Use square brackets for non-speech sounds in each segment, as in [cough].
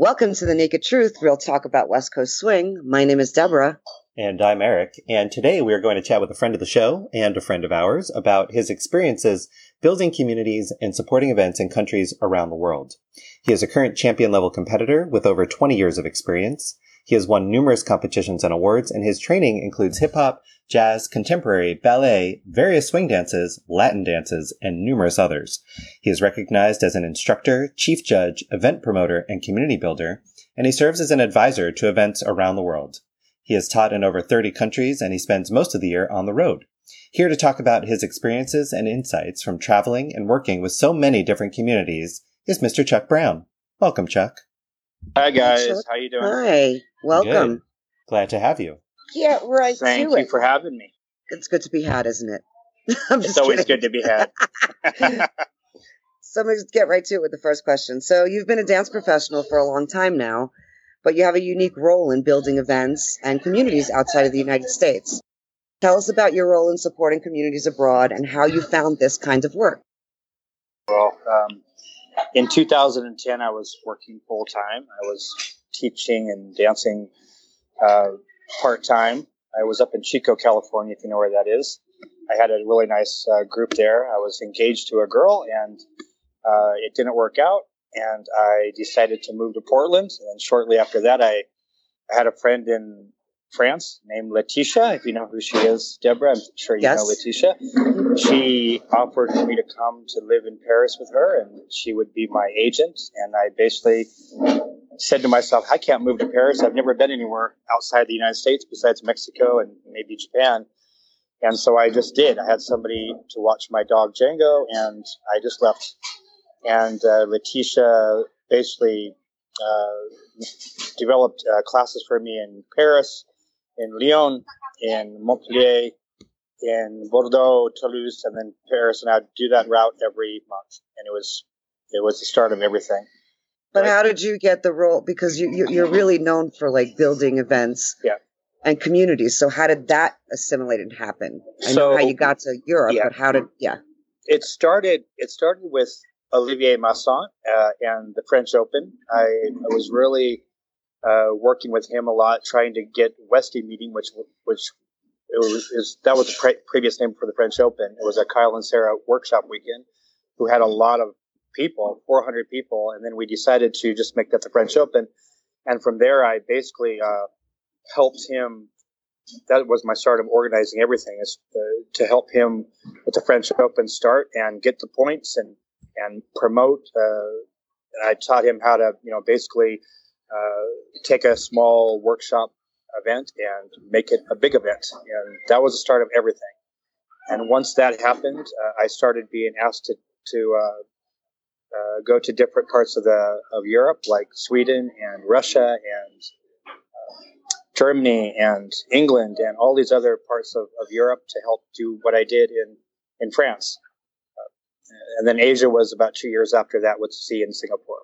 Welcome to the Naked Truth, real talk about West Coast swing. My name is Deborah. And I'm Eric. And today we are going to chat with a friend of the show and a friend of ours about his experiences building communities and supporting events in countries around the world. He is a current champion level competitor with over 20 years of experience. He has won numerous competitions and awards, and his training includes hip hop, jazz, contemporary, ballet, various swing dances, Latin dances, and numerous others. He is recognized as an instructor, chief judge, event promoter, and community builder, and he serves as an advisor to events around the world. He has taught in over 30 countries, and he spends most of the year on the road. Here to talk about his experiences and insights from traveling and working with so many different communities is Mr. Chuck Brown. Welcome, Chuck. Hi guys, how you doing? Hi, welcome. Good. Glad to have you. Yeah, right Thank to you it. for having me. It's good to be had, isn't it? [laughs] I'm It's always kidding. good to be had. [laughs] [laughs] So let's get right to it with the first question. So you've been a dance professional for a long time now, but you have a unique role in building events and communities outside of the United States. Tell us about your role in supporting communities abroad and how you found this kind of work. well, um, in 2010, I was working full time. I was teaching and dancing uh, part time. I was up in Chico, California, if you know where that is. I had a really nice uh, group there. I was engaged to a girl, and uh, it didn't work out. And I decided to move to Portland. And shortly after that, I, I had a friend in France named Letitia. If you know who she is, Deborah, I'm sure you Yes. know Letitia. She offered for me to come to live in Paris with her, and she would be my agent. And I basically said to myself, I can't move to Paris. I've never been anywhere outside the United States besides Mexico and maybe Japan. And so I just did. I had somebody to watch my dog Django, and I just left. And uh, Letitia basically uh, developed uh, classes for me in Paris, in Lyon, in Montpellier, in Bordeaux, Toulouse, and then Paris. And I'd do that route every month, and it was it was the start of everything. But Right. how did you get the role? Because you, you you're really known for like building events, Yeah. and communities. So how did that assimilated happen? I know how you got to Europe, Yeah. but how did yeah? it started it started with Olivier Masson uh, and the French Open. I, I was really uh, working with him a lot, trying to get Westy meeting, which which was is, that was the pre- previous name for the French Open. It was a Kyle and Sarah workshop weekend, who had a lot of people, 400 people, and then we decided to just make that the French Open. And from there, I basically uh, helped him. That was my start of organizing everything, is uh, to help him with the French Open start and get the points and and promote. Uh, I taught him how to, you know, basically take a small workshop event and make it a big event, and that was the start of everything. And once that happened, uh, I started being asked to to uh, uh, go to different parts of the of Europe, like Sweden and Russia and uh, Germany and England and all these other parts of, of Europe to help do what I did in in France. Uh, and then Asia was about two years after that with C in Singapore.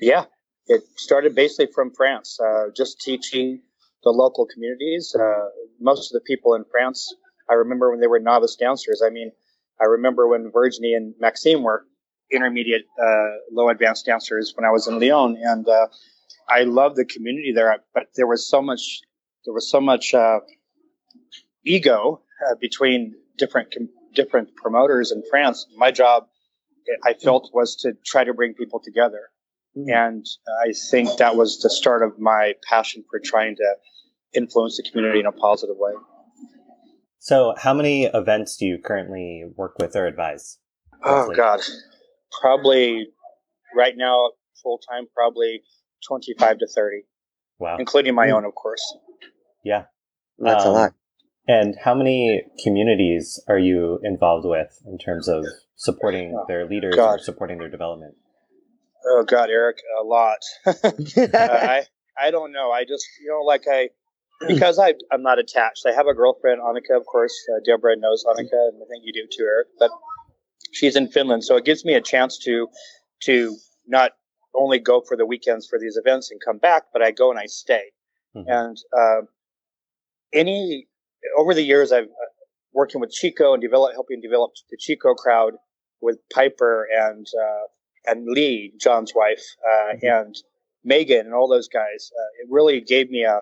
Yeah, it started basically from France, uh, just teaching the local communities. Uh, most of the people in France, I remember when they were novice dancers. I mean, I remember when Virginie and Maxime were intermediate, uh, low advanced dancers when I was in Lyon, and uh, I loved the community there. But there was so much, there was so much uh, ego uh, between different com- different promoters in France. My job, I felt, was to try to bring people together, and I think that was the start of my passion for trying to influence the community in a positive way. So, how many events do you currently work with or advise? Oh? God, probably right now full time, probably twenty five to thirty, Wow. including my Mm. own, of course. Yeah. That's a Um, lot. And how many communities are you involved with in terms of supporting Oh, their leaders or supporting their development? Oh God, Eric, a lot. [laughs] Uh, I I don't know. I just you know like I because I I'm not attached. I have a girlfriend, Annika, of course. Uh, Deborah knows Annika, and I think you do too, Eric. But she's in Finland, so it gives me a chance to to not only go for the weekends for these events and come back, but I go and I stay. Mhm. And uh, any over the years, I've uh, working with Chico and develop helping develop the Chico crowd with Piper and uh, and Lee, John's wife, uh, mm-hmm. and Megan, and all those guys. Uh, it really gave me a,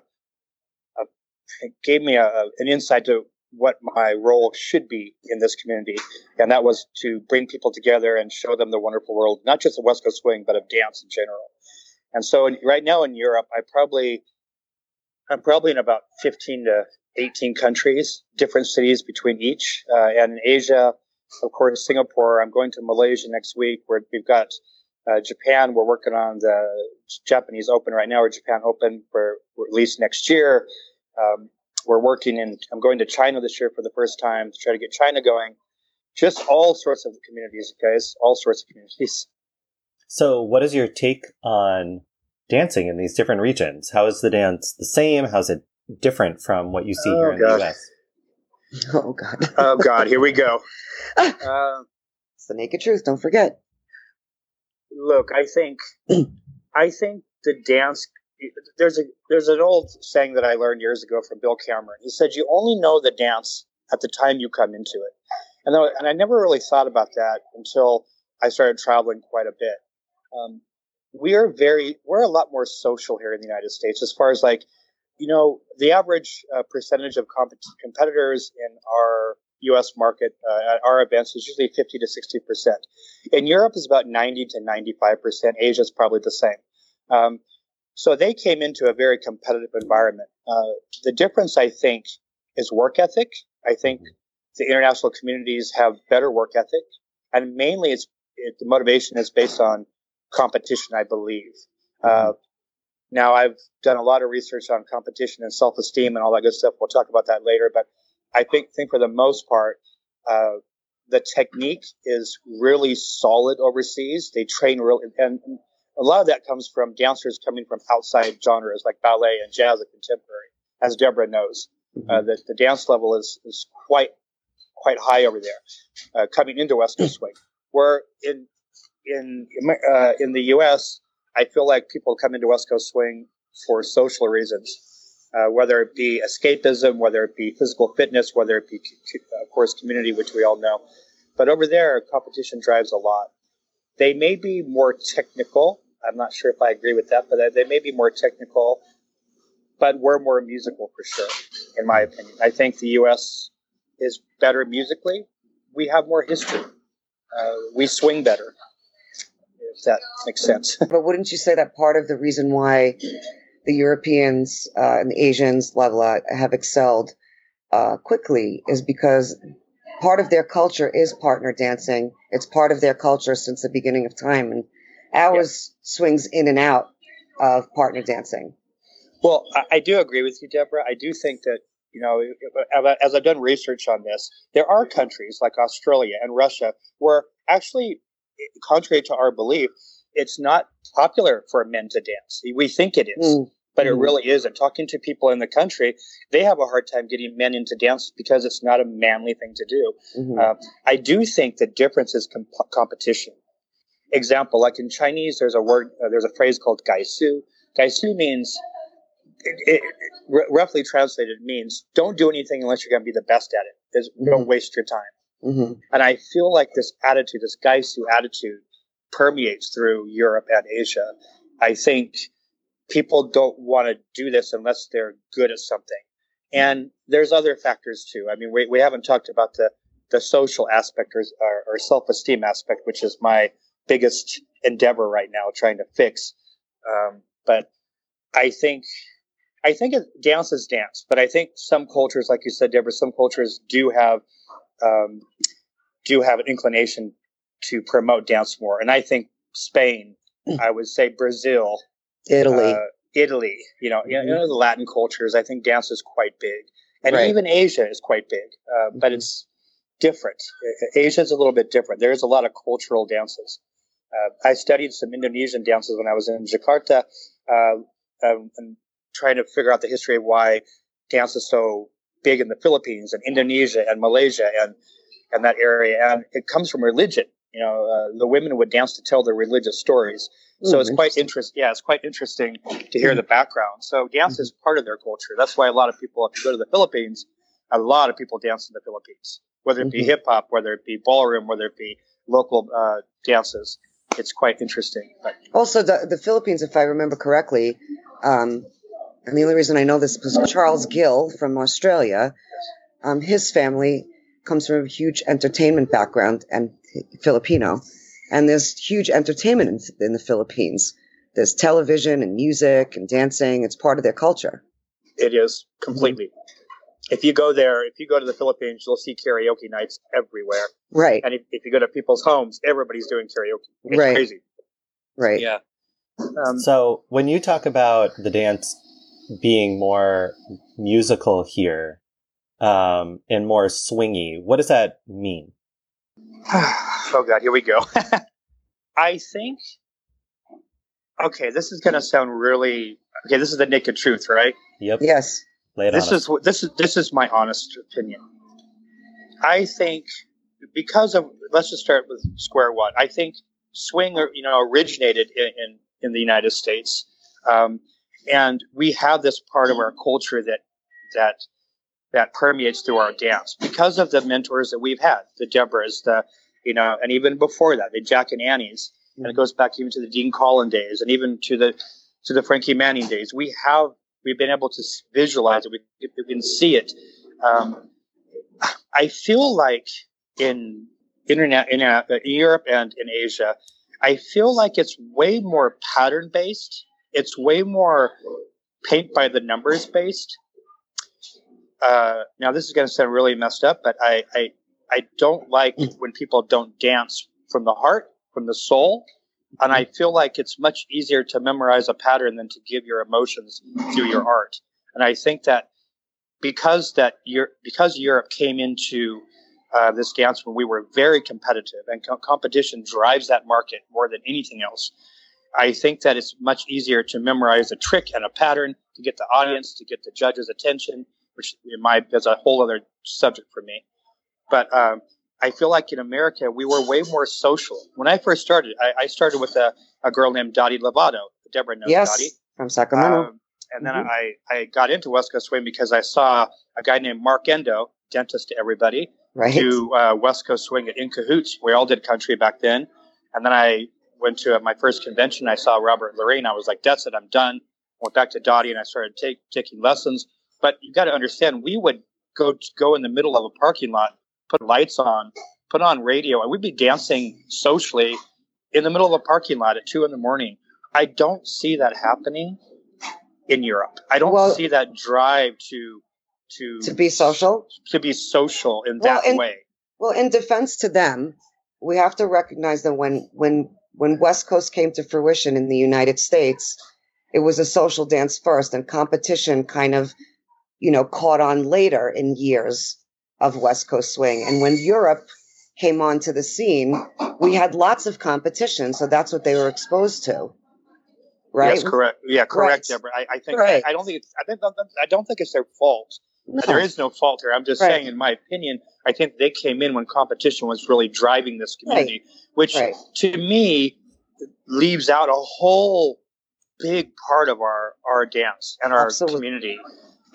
a gave me a, an insight to what my role should be in this community, and that was to bring people together and show them the wonderful world, not just of West Coast Swing, but of dance in general. And so, in, right now in Europe, I probably I'm probably in about 15 to 18 countries, different cities between each, uh, and in Asia, of course, Singapore. I'm going to Malaysia next week, where we've got uh, Japan. We're working on the Japanese Open right now, or Japan Open for at least next year. Um, we're working in, I'm going to China this year for the first time to try to get China going. Just all sorts of communities, guys, all sorts of communities. So, what is your take on dancing in these different regions? How is the dance the same? How's it different from what you see oh, here in God. the US? [laughs] Oh, God. oh, God. Here we go. Uh, [laughs] it's the naked truth. Don't forget. Look, I think, [clears throat] I think the dance there's a there's an old saying that I learned years ago from Bill Cameron. He said you only know the dance at the time you come into it, and though, and I never really thought about that until I started traveling quite a bit. Um, we are very we're a lot more social here in the United States as far as like you know the average uh, percentage of comp- competitors in our U.S. market uh, at our events is usually 50 to 60 percent. In Europe, is about 90 to 95 percent. Asia is probably the same. Um, so they came into a very competitive environment. Uh, the difference, I think, is work ethic. I think the international communities have better work ethic, and mainly it's it, the motivation is based on competition. I believe. Uh, now, I've done a lot of research on competition and self-esteem and all that good stuff. We'll talk about that later, but I think think for the most part, uh, the technique is really solid overseas. They train really, and a lot of that comes from dancers coming from outside genres like ballet and jazz and contemporary, as Deborah knows. Mm-hmm. Uh, the, the dance level is, is quite quite high over there, uh, coming into West Coast swing. Where in in uh, in the U.S., I feel like people come into West Coast swing for social reasons, uh, whether it be escapism, whether it be physical fitness, whether it be, of course, community, which we all know. But over there, competition drives a lot. They may be more technical I'm not sure if I agree with that, but they may be more technical, but we're more musical for sure, in my opinion. I think the U.S. is better musically. We have more history. Uh, we swing better, if that makes sense. [laughs] but wouldn't you say that part of the reason why the Europeans uh, and the Asians level have excelled uh, quickly is because part of their culture is partner dancing. It's part of their culture since the beginning of time, and Ours yeah. swings in and out of partner dancing. Well, I, I do agree with you, Deborah. I do think that you know, as I've done research on this, there are countries like Australia and Russia where actually, contrary to our belief, it's not popular for men to dance. We think it is, mm. but mm. it really isn't. Talking to people in the country, they have a hard time getting men into dance because it's not a manly thing to do. Mm-hmm. Uh, I do think the difference is comp- competition example, like in Chinese, there's a word, uh, there's a phrase called gaisu. Gaisu means, it, it, r- roughly translated, means don't do anything unless you're going to be the best at it. There's, mm-hmm. Don't waste your time. Mm-hmm. And I feel like this attitude, this gaisu attitude, permeates through Europe and Asia. I think people don't want to do this unless they're good at something. And there's other factors too. I mean, we, we haven't talked about the, the social aspect or, or, or self-esteem aspect, which is my biggest endeavor right now, trying to fix. Um, but I think, I think it, dance is dance, but I think some cultures, like you said, Deborah, some cultures do have, um, do have an inclination to promote dance more. And I think Spain, hmm. I would say Brazil, Italy, uh, Italy, you know, mm-hmm. you know, the Latin cultures, I think dance is quite big. And right. even Asia is quite big, uh, but mm-hmm. it's different. Asia is a little bit different. There's a lot of cultural dances. Uh, I studied some Indonesian dances when I was in Jakarta, uh, um, and trying to figure out the history of why dance is so big in the Philippines and Indonesia and Malaysia and and that area. And it comes from religion. You know, uh, the women would dance to tell their religious stories. So mm, it's quite interesting. Yeah, it's quite interesting to hear the background. So dance is part of their culture. That's why a lot of people, if you go to the Philippines, a lot of people dance in the Philippines, whether it be mm-hmm. hip hop, whether it be ballroom, whether it be local uh, dances. it's quite interesting. But Also, the, the Philippines, if I remember correctly, um, and the only reason I know this was Charles Gill from Australia. Um, his family comes from a huge entertainment background and Filipino, and there's huge entertainment in, in the Philippines. There's television and music and dancing. It's part of their culture. it is completely. If you go there, if you go to the Philippines, you'll see karaoke nights everywhere. Right, And if, if you go to people's homes, everybody's doing karaoke. It's Right. crazy. right. Yeah. Um, So when you talk about the dance being more musical here um, and more swingy, what does that mean? [sighs] oh god, here we go. [laughs] I think. Okay, this is going to sound really. Okay, this is the naked truth, right? Yep. Yes. Lay it This on us. is what this is. This is my honest opinion. I think because of let's just start with square one. I think swing, you know, originated in in, in the United States, um, and we have this part of our culture that that that permeates through our dance because of the mentors that we've had, the Deborahs, the you know, and even before that, the Jack and Annies, and it goes back even to the Dean Collin days, and even to the to the Frankie Manning days. We have we've been able to visualize it. We, we can see it. Um, I feel like in internet in, uh, in Europe and in Asia, I feel like it's way more pattern based. It's way more paint by the numbers based. Uh, now this is going to sound really messed up, but I, I I don't like when people don't dance from the heart, from the soul. And I feel like it's much easier to memorize a pattern than to give your emotions through your art. And I think that because that Europe, because Europe came into uh, this dance when we were very competitive and co- competition drives that market more than anything else. I think that it's much easier to memorize a trick and a pattern to get the audience, to get the judge's attention, which in my is a whole other subject for me. But um, I feel like in America we were way more social. When I first started, I, I started with a, a girl named Dottie Lovato. Deborah knows Yes. Dottie. From Sacramento. Um, and then Mhm. I, I got into West Coast Swing because I saw a guy named Mark Endo, dentist to everybody, right. do uh, West Coast Swing at In Cahoots. We all did country back then. And then I went to my first convention. I saw Robert Laureen. I was like, that's it, I'm done. Went back to Dottie and I started take, taking lessons. But you got to understand, we would go go in the middle of a parking lot, put lights on, put on radio, and we'd be dancing socially in the middle of a parking lot at two in the morning. I don't see that happening in Europe. I don't Well- see that drive to to to be social. to be social in Well, that and- way. Well, in defense to them, we have to recognize that when when when West Coast came to fruition in the United States, it was a social dance first, and competition kind of, you know, caught on later in years of West Coast swing. And when Europe came onto the scene, we had lots of competition, so that's what they were exposed to, right? Yes, correct. Yeah, correct, Right. Deborah. I, I think Right. I, I don't think it's, I think I don't think it's their fault. No. There is no fault here. I'm just Right. saying, in my opinion, I think they came in when competition was really driving this community, which Right. to me leaves out a whole big part of our our dance and our Absolutely. community.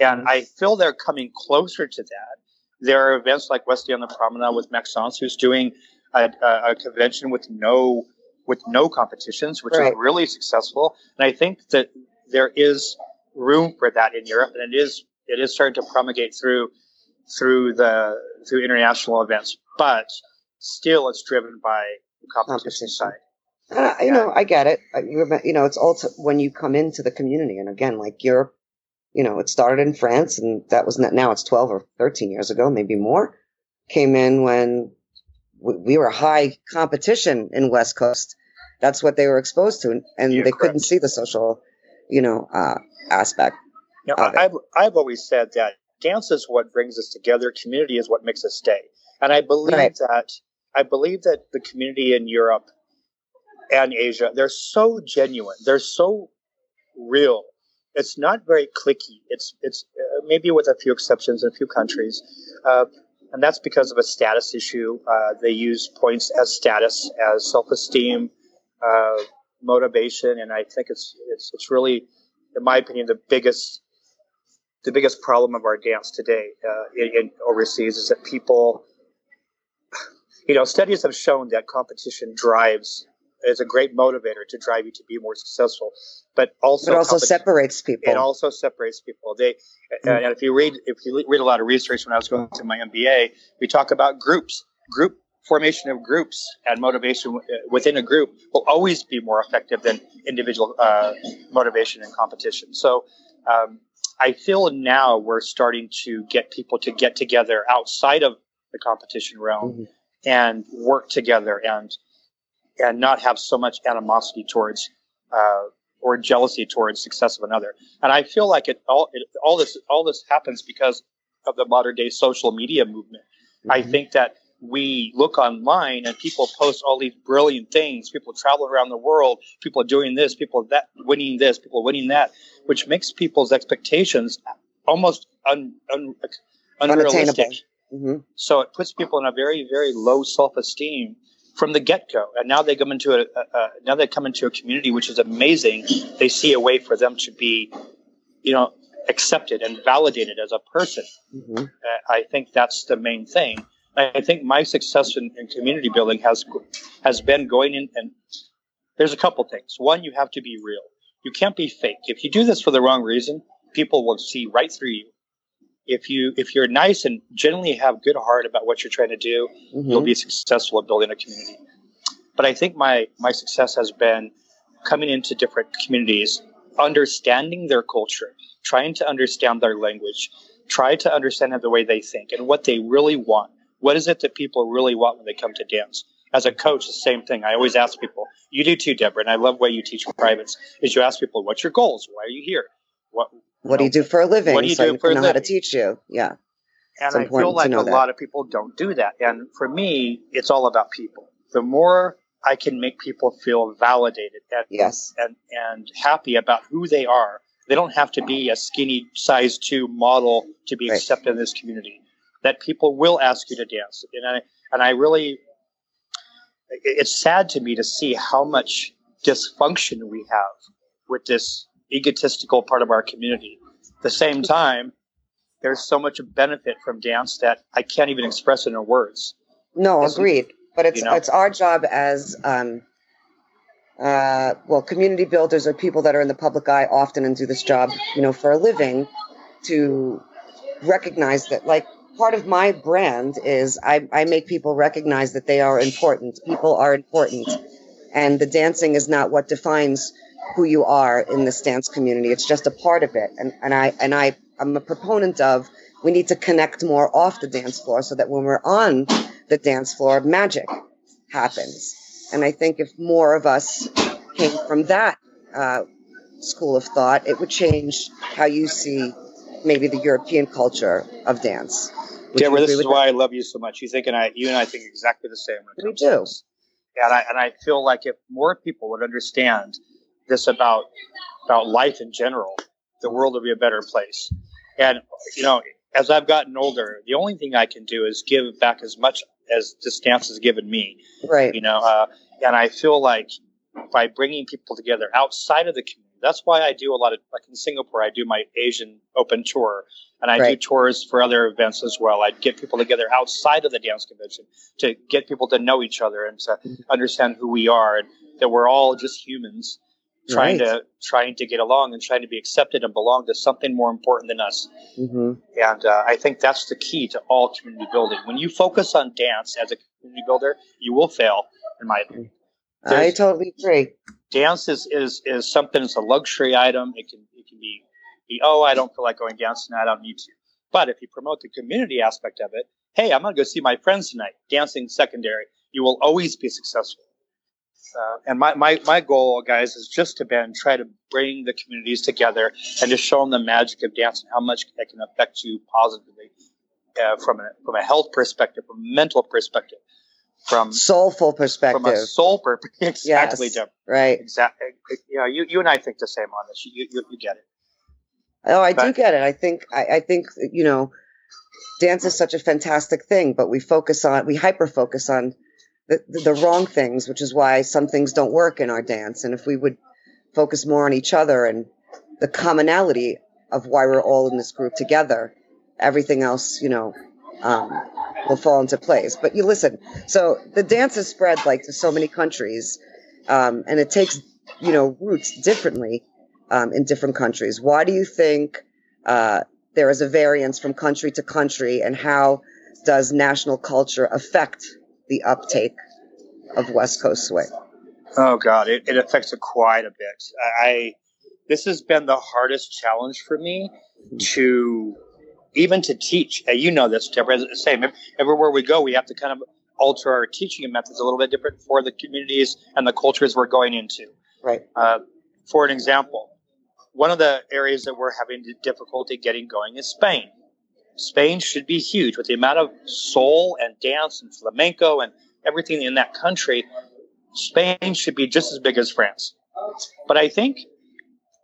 And I feel they're coming closer to that. There are events like Westy on the Promenade with Maxence, who's doing a, a, a convention with no with no competitions, which Right. is really successful. And I think that there is room for that in Europe, and it is it is starting to promulgate through through the through international events. But still, it's driven by the competition, Competition. side. Uh, you know, I get it. You know, it's also when you come into the community, and again, like Europe, you know, it started in France, and that was not, now it's twelve or thirteen years ago, maybe more. Came in when we, we were high competition in West Coast. That's what they were exposed to, and, and Yeah, they couldn't see the social, you know, uh, aspect. You know. I, I've, I've always said that dance is what brings us together. Community is what makes us stay. And I believe Right. that I believe that the community in Europe and Asia they're so genuine. They're so real. It's not very clicky. It's it's uh, maybe with a few exceptions in a few countries, uh, and that's because of a status issue. Uh, they use points as status, as self-esteem, uh, motivation, and I think it's it's it's really, in my opinion, the biggest the biggest problem of our dance today uh, in, in overseas is that people, you know, studies have shown that competition drives is a great motivator to drive you to be more successful. But also, it also separates people. It also separates people. They mm-hmm. and if you read if you read a lot of research when I was going to my MBA, we talk about groups, group formation of groups and motivation within a group will always be more effective than individual uh, motivation and competition. So. Um, I feel now we're starting to get people to get together outside of the competition realm mm-hmm. and work together and and not have so much animosity towards uh, or jealousy towards success of another. And I feel like it all it, all this all this happens because of the modern day social media movement. Mm-hmm. I think that we look online and people post all these brilliant things. People traveling around the world. People doing this. People that winning this. People winning that, which makes people's expectations almost un, un, unrealistic. Mm-hmm. So it puts people in a very very low self esteem from the get go. And now they come into a, a, a, now they come into a community which is amazing. They see a way for them to be, you know, accepted and validated as a person. Mm-hmm. Uh, I think that's the main thing. I think my success in, in, community building has has been going in and there's a couple things. One, you have to be real. You can't be fake. If you do this for the wrong reason, people will see right through you if you if you're nice and generally have good heart about what you're trying to do, mm-hmm. you'll be successful at building a community. But I think my my success has been coming into different communities, understanding their culture, trying to understand their language, try to understand the way they think and what they really want. What is it that people really want when they come to dance? As a coach, the same thing. I always ask people, you do too, Deborah, and I love the way you teach privates, is you ask people, what's your goals? Why are you here? What, what do you do for a living? What do you so do for know how to teach you? Yeah. And I feel like a that. lot of people don't do that. And for me, it's all about people. The more I can make people feel validated and, yes. and, and happy about who they are, they don't have to be a skinny size two model to be right. accepted in this community. That people will ask you to dance. And I, and I really, it's sad to me to see how much dysfunction we have with this egotistical part of our community. At the same time, there's so much benefit from dance that I can't even express it in words. No, agreed. But it's you know? it's our job as um, uh, well, community builders are people that are in the public eye often and do this job, you know, for a living, to recognize that, like, part of my brand is I, I make people recognize that they are important. People are important, and the dancing is not what defines who you are in the dance community. It's just a part of it. And, and I, and I, I'm a proponent of we need to connect more off the dance floor so that when we're on the dance floor, magic happens. And I think if more of us came from that uh, school of thought, it would change how you see maybe the European culture of dance. Deborah, this is why that? I love you so much. You think and I, you and I think exactly the same. we do. And I and I feel like if more people would understand this about about life in general, the world would be a better place. And you know, as I've gotten older, the only thing I can do is give back as much as this dance has given me. Right. You know, uh, and I feel like by bringing people together outside of the community. That's why I do a lot of like in Singapore. I do my Asian Open tour, and I right. do tours for other events as well. I get people together outside of the dance convention to get people to know each other and to mm-hmm. understand who we are and that we're all just humans trying right. to trying to get along and trying to be accepted and belong to something more important than us. Mm-hmm. And uh, I think that's the key to all community building. When you focus on dance as a community builder, you will fail, in my opinion. There's, I totally agree. Dance is, is, is something. It's a luxury item. It can it can be, be oh I don't feel like going dance tonight. I don't need to. But if you promote the community aspect of it, hey, I'm going to go see my friends tonight. Dancing secondary. You will always be successful. Uh, and my, my, my goal, guys, is just to Ben try to bring the communities together and just show them the magic of dance and how much it can affect you positively uh, from a from a health perspective, from a mental perspective, from soulful perspective, from a soul perspective. [laughs] exactly, yes, Deb. Right. Exactly. You know, you, you and I think the same on this. You you, you get it. Oh, I but, do get it. I think I, I think you know, dance is such a fantastic thing, but we focus on we hyper focus on the, the wrong things, which is why some things don't work in our dance. And if we would focus more on each other and the commonality of why we're all in this group together, everything else, you know, um, will fall into place. But you listen, so the dance has spread like to so many countries, um, and it takes you know roots differently um, in different countries. Why do you think uh, there is a variance from country to country, and how does national culture affect the uptake of West Coast swing? Oh God, it, it affects it quite a bit. I this has been the hardest challenge for me to even to teach. Uh, you know this, Deborah. Same everywhere we go, we have to kind of alter our teaching methods a little bit different for the communities and the cultures we're going into. Right. Uh, for an example, one of the areas that we're having difficulty getting going is Spain. Spain should be huge with the amount of soul and dance and flamenco and everything in that country. Spain should be just as big as France. But I think,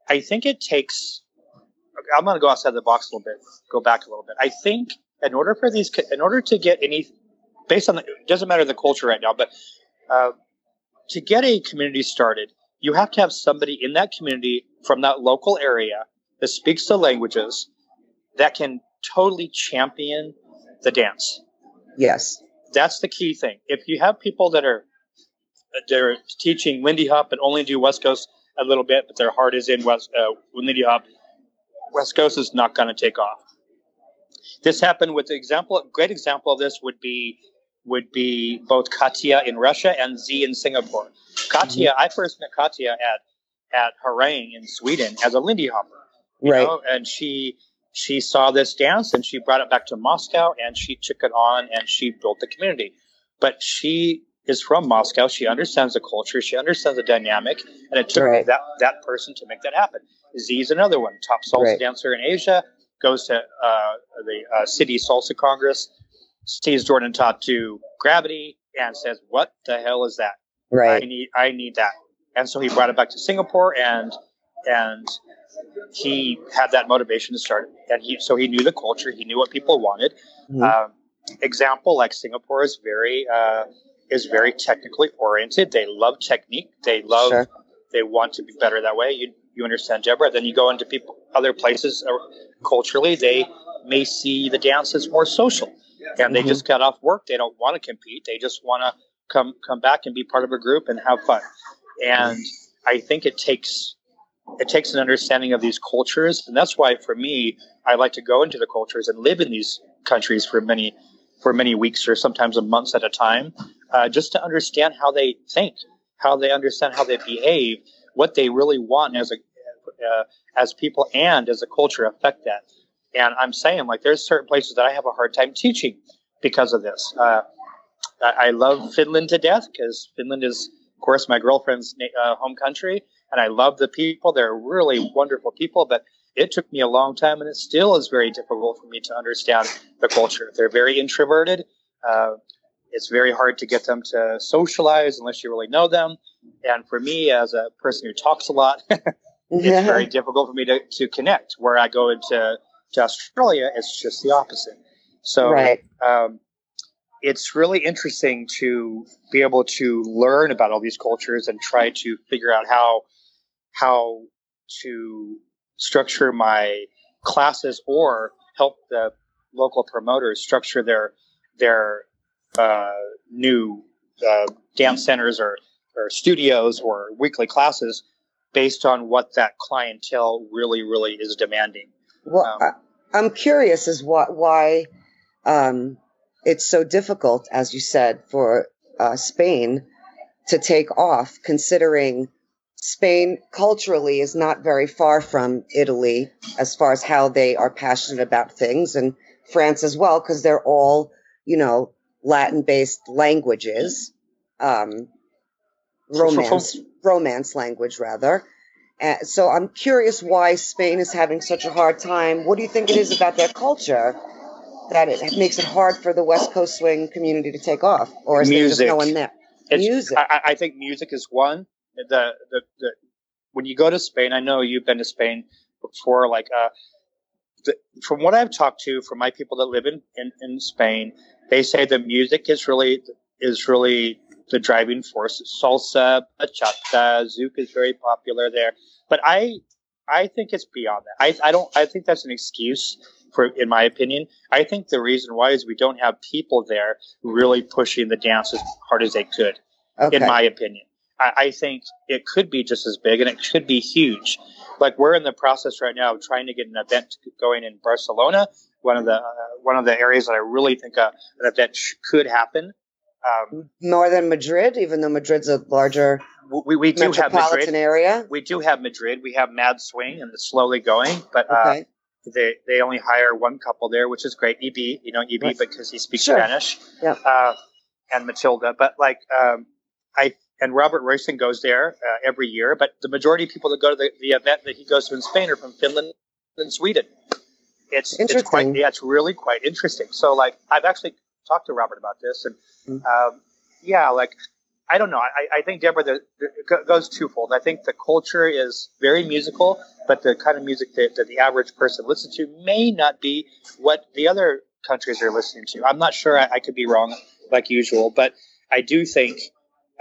I think it takes. I'm going to go outside the box a little bit, go back a little bit. I think in order for these, in order to get any, based on the, it doesn't matter the culture right now, but uh, to get a community started, you have to have somebody in that community from that local area that speaks the languages that can totally champion the dance. Yes. That's the key thing. If you have people that are they're teaching Lindy Hop and only do West Coast a little bit, but their heart is in West uh, Lindy Hop, West Coast is not going to take off. This happened with the example. A great example of this would be would be both Katya in Russia and Z in Singapore. Katya, mm-hmm. I first met Katya at at Herräng in Sweden as a Lindy Hopper, right? Know? And she she saw this dance and she brought it back to Moscow and she took it on and she built the community. But she is from Moscow. She understands the culture. She understands the dynamic, and it took right. that that person to make that happen. Z is another one, top salsa right. dancer in Asia. Goes to uh, the uh, City Salsa Congress, sees Jordan Tatu Gravity, and says, "What the hell is that? Right. I need I need that." And so he brought it back to Singapore, and and he had that motivation to start. And he so he knew the culture, he knew what people wanted. Mm-hmm. Um, example, like Singapore is very uh, is very technically oriented. They love technique. They love. Sure. They want to be better that way. You you understand, Deborah. Then you go into people other places uh, culturally. They may see the dance as more social, and they mm-hmm. just got off work. They don't want to compete. They just want to come come back and be part of a group and have fun. And I think it takes it takes an understanding of these cultures, and that's why for me, I like to go into the cultures and live in these countries for many for many weeks or sometimes months at a time, uh, just to understand how they think, how they understand how they behave, what they really want as a uh, as people and as a culture affect that. And I'm saying like there's certain places that I have a hard time teaching because of this. Uh, I, I love Finland to death because Finland is, of course, my girlfriend's uh, home country, and I love the people. They're really wonderful people, but it took me a long time, and it still is very difficult for me to understand the culture. They're very introverted. Uh, it's very hard to get them to socialize unless you really know them. And for me, as a person who talks a lot, [laughs] it's very difficult for me to, to connect. Where I go into to Australia, it's just the opposite. So right. um, it's really interesting to be able to learn about all these cultures and try to figure out how how to structure my classes or help the local promoters structure their their uh, new uh, dance centers or, or studios or weekly classes based on what that clientele really really is demanding. Well, um, I'm curious as what why um, it's so difficult, as you said, for uh, Spain to take off, considering Spain culturally is not very far from Italy as far as how they are passionate about things, and France as well, because they're all, you know, Latin based languages, um, romance, romance language rather. Uh, so I'm curious why Spain is having such a hard time. What do you think it is about their culture that it makes it hard for the West Coast swing community to take off, or is music. there just no one there? It's, music. I, I think music is one the, the, the when you go to Spain, I know you've been to Spain before. Like, uh, the, from what I've talked to, from my people that live in, in, in Spain, they say the music is really is really the driving force. Salsa, bachata, zouk is very popular there. But I I think it's beyond that. I, I don't I think that's an excuse for in my opinion. I think the reason why is we don't have people there really pushing the dance as hard as they could, okay. in my opinion. I, I think it could be just as big and it could be huge. Like we're in the process right now of trying to get an event going in Barcelona, one of the uh, one of the areas that I really think uh, an event sh- could happen. Um, More than Madrid, even though Madrid's a larger we, we do have Madrid area. We do have Madrid. We have Mad Swing and it's slowly going, but uh, okay. uh, they they only hire one couple there, which is great. EB, you know EB right. because he speaks sure. Spanish. Yeah. Uh, and Matilda, but like um, I and Robert Royston goes there uh, every year, but the majority of people that go to the, the event that he goes to in Spain are from Finland and Sweden. It's it's quite yeah, it's really quite interesting. So like I've actually talked to Robert about this, and mm-hmm. um, yeah, like I don't know. I, I think Deborah the, the, goes twofold. I think the culture is very musical, but the kind of music that, that the average person listens to may not be what the other countries are listening to. I'm not sure. I, I could be wrong, like usual, but I do think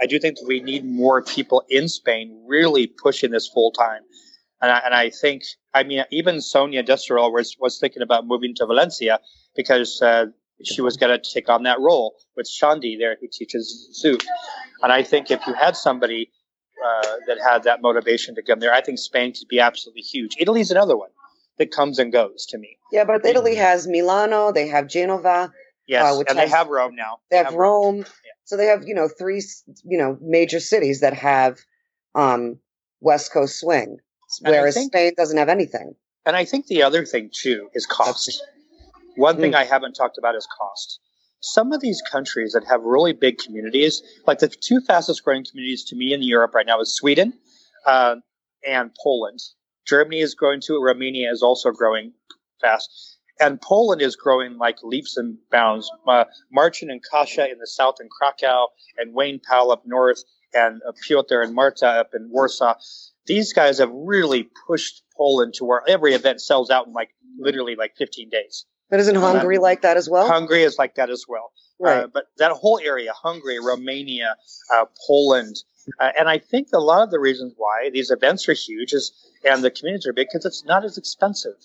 I do think we need more people in Spain really pushing this full time. And I, and I think, I mean, even Sonia Desterol was, was thinking about moving to Valencia because uh, she was going to take on that role with Shandi there, who teaches zouk. And I think if you had somebody uh, that had that motivation to come there, I think Spain could be absolutely huge. Italy's another one that comes and goes to me. Yeah, but Italy has Milano, they have Genova. Yes, uh, and has, they have Rome now. They, have, have, Rome. Rome. Yeah. So they have, you know, three, you know, major cities that have um, West Coast swing, whereas think, Spain doesn't have anything. And I think the other thing too is cost. One thing mm. I haven't talked about is cost. Some of these countries that have really big communities, like the two fastest growing communities to me in Europe right now is Sweden uh, and Poland. Germany is growing too. Romania is also growing fast. And Poland is growing like leaps and bounds. Uh, Marcin and Kasia in the south and Krakow and Wayne Powell up north and uh, Piotr and Marta up in Warsaw. These guys have really pushed Poland to where every event sells out in like literally like 15 days. But isn't Hungary like that as well? Hungary is like that as well. Uh, right. Uh, but that whole area, Hungary, Romania, uh, Poland, uh, and I think a lot of the reasons why these events are huge is, and the communities are big because it's not as expensive.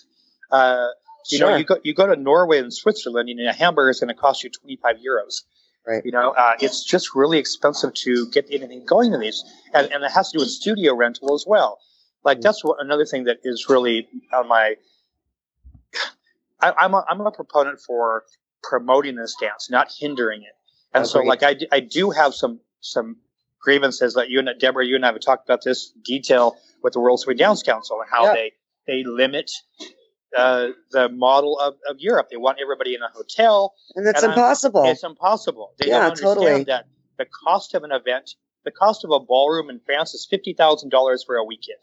Uh, you sure. know, you go you go to Norway and Switzerland, and a hamburger is going to cost you twenty five euros. Right. You know, uh, it's just really expensive to get anything going in these, and, and it has to do with studio rental as well. Like mm. that's what, another thing that is really on my I, am a, I'm a proponent for promoting this dance, not hindering it. And so, like, I, I do have some some grievances that you and Deborah, you and I have talked about this detail with the World Swing Dance Council and how yeah. they they limit uh, the model of, of Europe. They want everybody in a hotel, and that's and impossible. I'm, it's impossible. They yeah, don't understand totally. that the cost of an event, the cost of a ballroom in France is fifty thousand dollars for a weekend.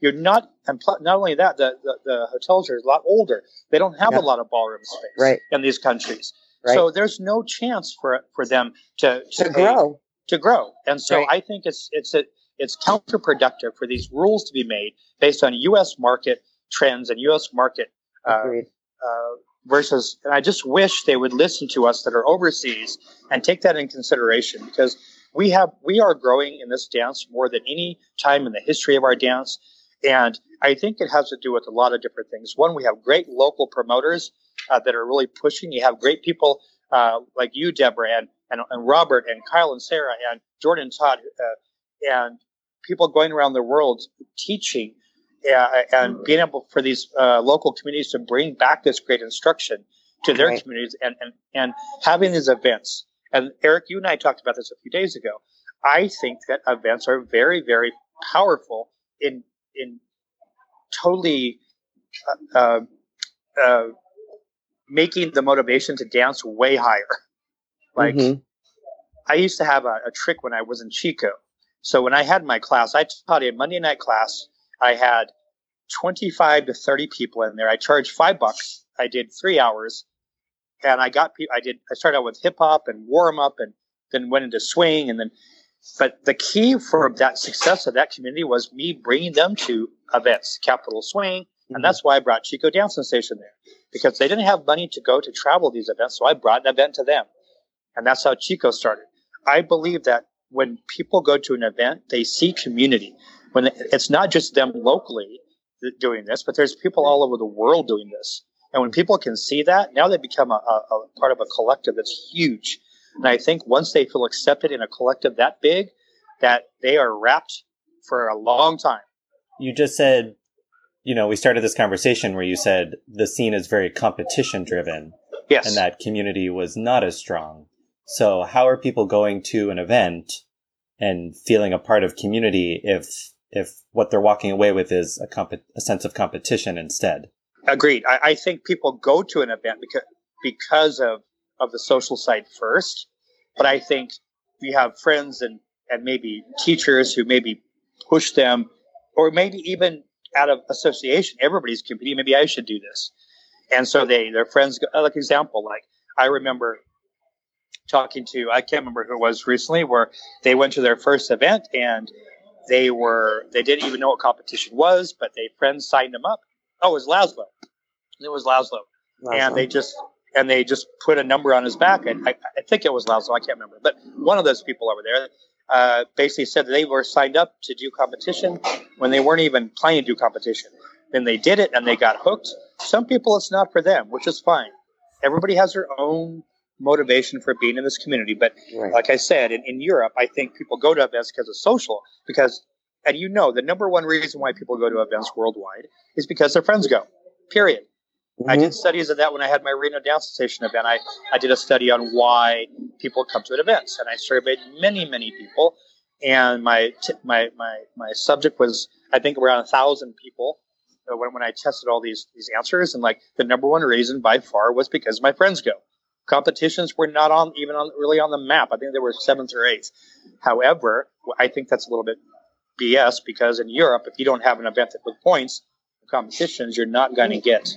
You're not, and pl- not only that, the, the, the, hotels are a lot older. They don't have a lot of ballroom space right. in these countries. Right. So there's no chance for for them to to, to grow to grow. And so right. I think it's it's a, it's counterproductive for these rules to be made based on U.S. market trends and U.S. market uh, uh, versus. And I just wish they would listen to us that are overseas and take that in consideration because we have we are growing in this dance more than any time in the history of our dance. And I think it has to do with a lot of different things. One, we have great local promoters uh, that are really pushing. You have great people uh, like you, Deborah, and, and, and, Robert, and Kyle, and Sarah, and Jordan, Todd, uh, and people going around the world teaching uh, and being able for these uh, local communities to bring back this great instruction to their right. communities and, and, and having these events. And Eric, you and I talked about this a few days ago. I think that events are very, very powerful in in totally uh, uh, uh, making the motivation to dance way higher. Like mm-hmm. I used to have a, a, trick when I was in Chico. So when I had my class, I taught a Monday night class. I had 25 to 30 people in there. I charged five bucks. I did three hours and I got people, I did, I started out with hip hop and warm up and then went into swing and then but the key for that success of that community was me bringing them to events, Capital Swing, mm-hmm. and that's why I brought Chico Dance Sensation there because they didn't have money to go to travel these events, so I brought an event to them, and that's how Chico started. I believe that when people go to an event, they see community. When it's not just them locally doing this, but there's people all over the world doing this. And when people can see that, now they become a, a, a part of a collective that's huge. And I think once they feel accepted in a collective that big, that they are wrapped for a long time. You just said, you know, we started this conversation where you said the scene is very competition driven. Yes. And that community was not as strong. So how are people going to an event and feeling a part of community if if what they're walking away with is a, comp- a sense of competition instead? Agreed. I, I think people go to an event because because of of the social side first, but I think we have friends and and maybe teachers who maybe push them, or maybe even out of association, everybody's competing. Maybe I should do this, and so they their friends. Uh, like example, like I remember talking to I can't remember who it was recently, where they went to their first event and they were they didn't even know what competition was, but their friends signed them up. Oh, it was Laszlo. It was Laszlo, Laszlo. and they just and they just put a number on his back. And I, I think it was Laszlo. I can't remember, but one of those people over there uh, basically said they were signed up to do competition when they weren't even planning to do competition. Then they did it and they got hooked. Some people, it's not for them, which is fine. Everybody has their own motivation for being in this community. But right. like I said, in, in Europe, I think people go to events because of social, because, and you know, the number one reason why people go to events worldwide is because their friends go, period. Mm-hmm. I did studies of that when I had my Reno Dance Sensation event. I, I did a study on why people come to events, and I surveyed many, many people. And my t- my my my subject was I think around a thousand people uh, when when I tested all these these answers, and like the number one reason by far was because my friends go. Competitions were not on even on really on the map. I think there were seventh or eighth. However, I think that's a little bit BS because in Europe, if you don't have an event that with points competitions, you're not going to mm. get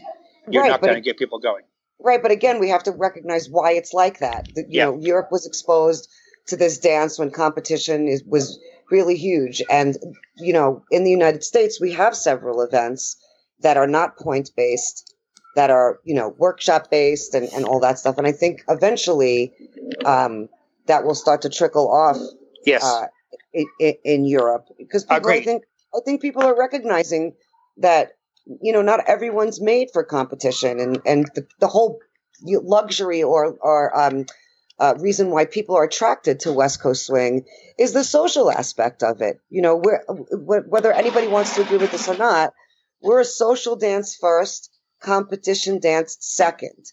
you're right, not going to get people going. Right, but again, we have to recognize why it's like that. You yeah. know, Europe was exposed to this dance when competition is, was really huge, and you know, in the United States, we have several events that are not point based, that are you know workshop based, and, and all that stuff. And I think eventually um, that will start to trickle off. Yes. Uh, in, in, Europe, because people, I think I think people are recognizing that you know, not everyone's made for competition, and and the, the whole luxury or or um, uh, reason why people are attracted to West Coast swing is the social aspect of it. You know, we whether anybody wants to agree with this or not, we're a social dance first, competition dance second.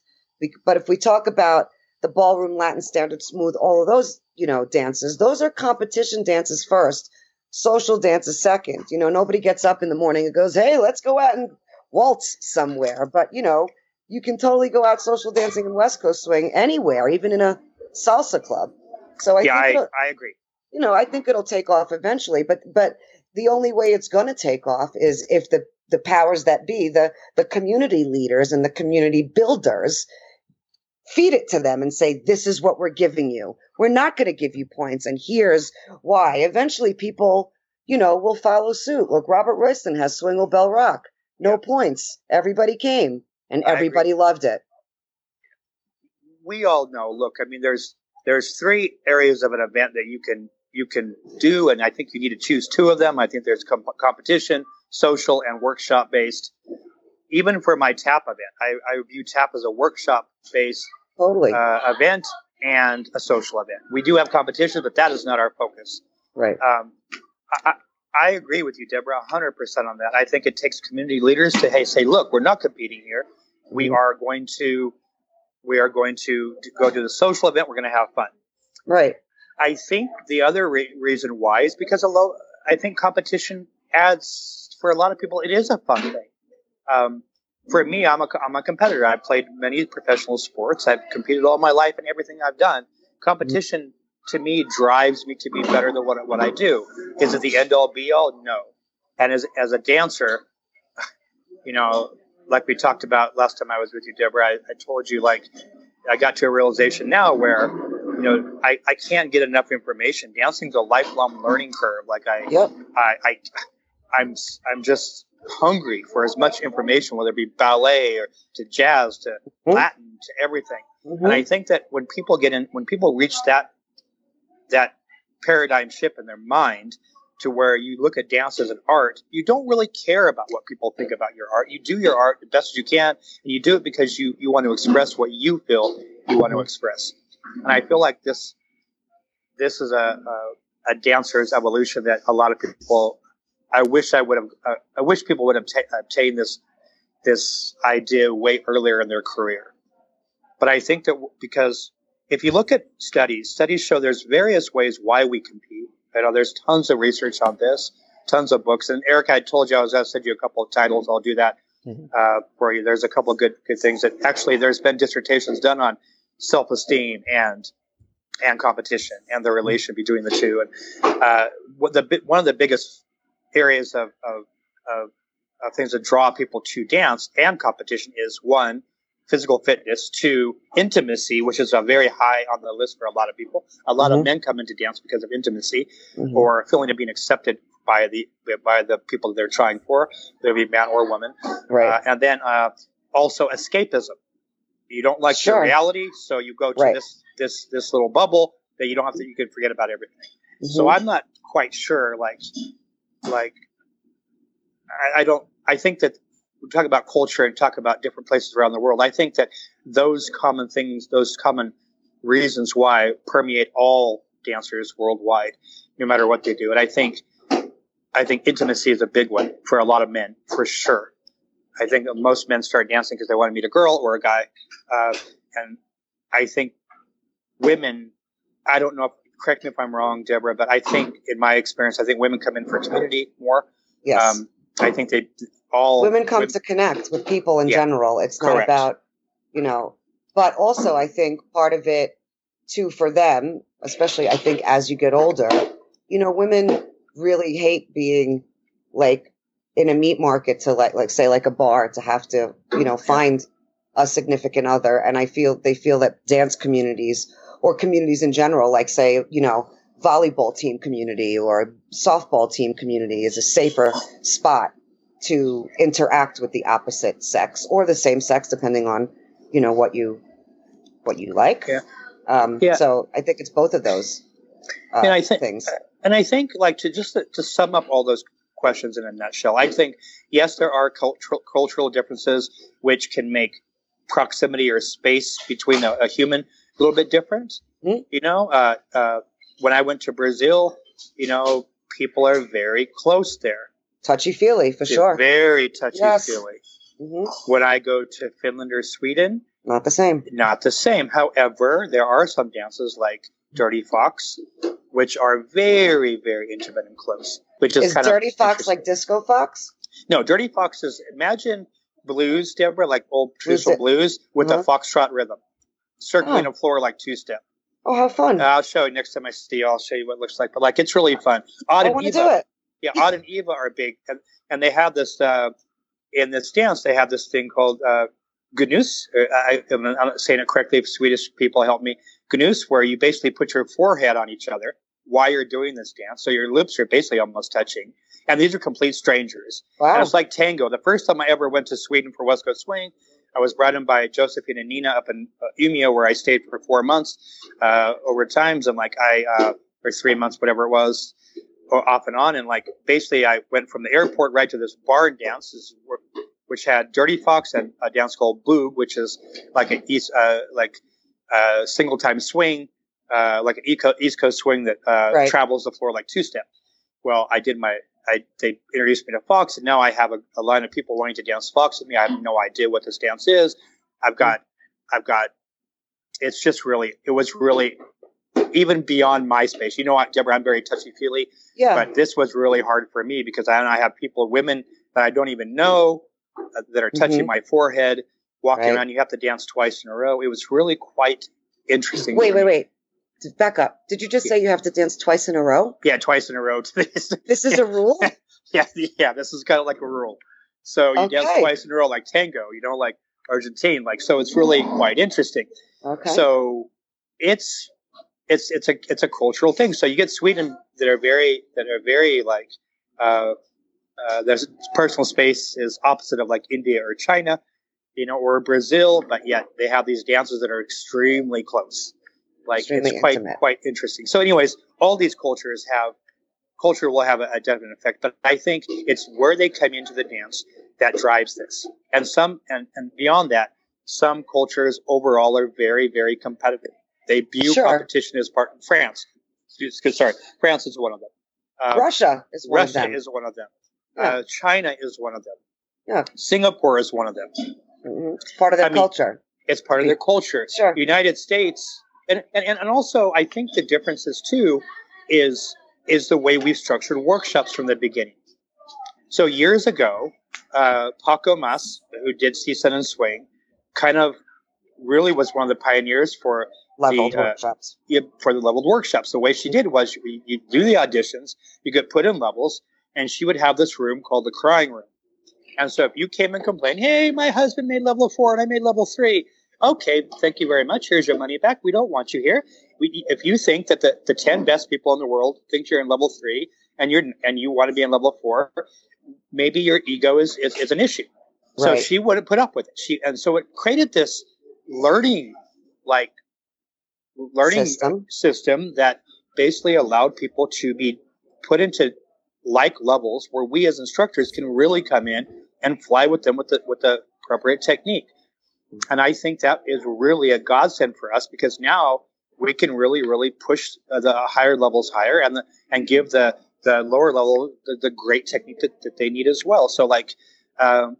But if we talk about the ballroom, Latin standard, smooth, all of those, you know, dances, those are competition dances first social dances second. You know, nobody gets up in the morning and goes, hey, let's go out and waltz somewhere. But, you know, you can totally go out social dancing in West Coast swing anywhere, even in a salsa club. So I yeah, think I, I agree. You know, I think it'll take off eventually, but but the only way it's going to take off is if the the powers that be, the the community leaders and the community builders, feed it to them and say, "This is what we're giving you. We're not going to give you points, and here's why. Eventually, people, you know, will follow suit. Look, Robert Royston has Swingle Bell Rock. No points. Everybody came, and everybody loved it. We all know. Look, I mean, there's there's three areas of an event that you can you can do, and I think you need to choose two of them. I think there's comp- competition, social, and workshop based. Even for my TAP event, I, I view TAP as a workshop based totally. uh, event and a social event. We do have competition, but that is not our focus. Right. Um, I, I agree with you, Deborah, 100% on that. I think it takes community leaders to hey, say, look, we're not competing here. We mm-hmm. are going to we are going to go to the social event. We're going to have fun. Right. I think the other re- reason why is because a lo- I think competition adds for a lot of people. It is a fun thing. Um, for me, I'm a, I'm a competitor. I've played many professional sports. I've competed all my life in everything I've done. Competition to me drives me to be better than what, what I do. Is it the end all be all? No. And as, as a dancer, [sighs] you know, like we talked about last time I was with you, Deborah, I, I told you like I got to a realization now where, you know, I, I can't get enough information. Dancing's a lifelong learning curve. Like I, yep. I, I, I'm, I'm just hungry for as much information, whether it be ballet or to jazz to mm-hmm. Latin to everything. Mm-hmm. And I think that when people get in, when people reach that that paradigm shift in their mind to where you look at dance as an art, you don't really care about what people think about your art. You do your art the best as you can, and you do it because you you want to express what you feel you want to express. And I feel like this this is a, a a dancer's evolution that a lot of people. I wish I would have. Uh, I wish people would have ta- obtained this this idea way earlier in their career. But I think that because if you look at studies, studies show there's various ways why we compete. I know there's tons of research on this, tons of books. And Eric, I told you I was going to send you a couple of titles. I'll do that mm-hmm. uh, for you. There's a couple of good good things that actually there's been dissertations done on self-esteem and and competition and the relation between the two. And uh, what the one of the biggest areas of, of, of, of things that draw people to dance and competition is one physical fitness, two intimacy, which is a very high on the list for a lot of people. A lot mm-hmm. of men come into dance because of intimacy mm-hmm. or feeling of being accepted by the by the people they're trying for, whether it be man or woman. Right. Uh, and then uh, also escapism. You don't like sure. reality, so you go to right. this this this little bubble that you don't have to. You can forget about everything. Mm-hmm. So I'm not quite sure. Like like I, I don't. I think that we talk about culture and talk about different places around the world. I think that those common things, those common reasons why permeate all dancers worldwide, no matter what they do. And I think I think intimacy is a big one for a lot of men, for sure. I think most men start dancing because they want to meet a girl or a guy, uh, and I think women. I don't know. If, correct me if I'm wrong, Deborah, but I think, in my experience, I think women come in for community more. Yes. Um, I think they all women come women, to connect with people in yeah, general. It's not correct. about you know, but also I think part of it too for them, especially I think as you get older, you know, women really hate being like in a meat market to like like say like a bar to have to you know find a significant other and i feel they feel that dance communities or communities in general like say you know volleyball team community or softball team community is a safer spot to interact with the opposite sex or the same sex depending on you know what you what you like yeah. Um, yeah. so i think it's both of those uh, and I think, things and I think, like, to just to sum up all those questions in a nutshell, I think, yes, there are cultural, cultural differences which can make proximity or space between a, a human a little bit different. Mm-hmm. You know, uh, uh, when I went to Brazil, you know, people are very close there. Touchy feely, for sure. Very touchy feely. Yes. Mm-hmm. When I go to Finland or Sweden, not the same. Not the same. However, there are some dances like Dirty Fox, which are very, very intimate and close. Which is, is kind Dirty of Fox like Disco Fox? No, Dirty Fox is imagine blues, Deborah, like old traditional blues with uh-huh. a foxtrot rhythm, circling oh. a floor like two step. Oh, how fun! I'll show you next time I see you. I'll show you what it looks like. But like, it's really fun. Odd I want to do it. Yeah, Odd and Eva are big, and, and they have this uh, in this dance. They have this thing called uh, gnus. I, am not saying it correctly. If Swedish people help me, gnus, where you basically put your forehead on each other while you're doing this dance. So your lips are basically almost touching. And these are complete strangers. Wow. And it's like tango. The first time I ever went to Sweden for West Coast Swing, I was brought in by Josephine and Nina up in uh, Umeå, where I stayed for four months uh, over times. I'm like I, uh, or three months, whatever it was, off and on. And like basically, I went from the airport right to this barn dance, which had Dirty Fox and a dance called Bugg, which is like a east, uh, like a single time swing uh, like an East Coast swing that uh, right. travels the floor like two step. Well, I did my, I they introduced me to Fox, and now I have a, a, line of people wanting to dance Fox with me. I have no idea what this dance is. I've got, I've got. It's just really, it was really even beyond my space. You know what, Deborah? I'm very touchy feely. Yeah. But this was really hard for me because I, I have people, women that I don't even know, uh, that are touching mm-hmm. my forehead, walking right. around. You have to dance twice in a row. It was really quite interesting. Wait, wait, wait back up. Did you just say you have to dance twice in a row? Yeah, twice in a row. this is yeah. a rule. [laughs] yeah, yeah. This is kind of like a rule. So you okay. dance twice in a row, like tango. You know, like Argentine. Like so, it's really quite interesting. Okay. So it's it's it's a it's a cultural thing. So you get Sweden that are very that are very like uh, uh, there's personal space is opposite of like India or China, you know, or Brazil, but yet they have these dances that are extremely close. Like Extremely it's quite intimate. quite interesting. So, anyways, all these cultures have culture will have a, a definite effect, but I think it's where they come into the dance that drives this. And some and, and beyond that, some cultures overall are very very competitive. They view sure. competition as part of France. sorry, France is one of them. Uh, Russia is one Russia of them. is one of them. Yeah. Uh, China is one of them. Yeah. Singapore is one of them. Mm-hmm. It's part of their I culture. Mean, it's part of their culture. Sure. United States, and, and and also I think the differences too is is the way we've structured workshops from the beginning. So years ago, uh, Paco Mas, who did CSUN and Swing, kind of really was one of the pioneers for leveled the, uh, workshops. Yeah, for the leveled workshops. The way she did was you, you do the auditions, you get put in levels, and she would have this room called the crying room. And so if you came and complained, hey, my husband made level four and I made level three, okay, thank you very much. Here's your money back. We don't want you here. We, if you think that the, the 10 best people in the world think you're in level three and you're and you want to be in level four, maybe your ego is, is, is an issue. So right. she wouldn't put up with it. She and so it created this learning like learning system. system that basically allowed people to be put into like levels where we as instructors can really come in and fly with them with the with the appropriate technique. And I think that is really a godsend for us because now we can really, really push the higher levels higher and the, and give the the lower level the, the great technique that, that, they need as well. So like um,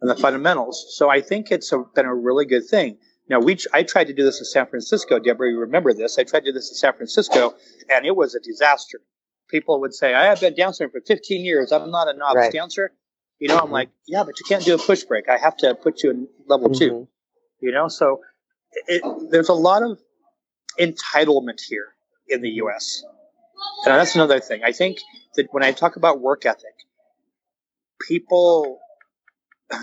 the fundamentals. So I think it's a, been a really good thing. Now, we I tried to do this in San Francisco. Deborah, you remember this? I tried to do this in San Francisco, and it was a disaster. People would say, "I have been dancing for 15 years. I'm not a novice right. dancer." You know, I'm like, "Yeah, but you can't do a push break. I have to put you in level mm-hmm. two. You know, so it, there's a lot of entitlement here in the U.S. And that's another thing. I think that when I talk about work ethic, people [sighs]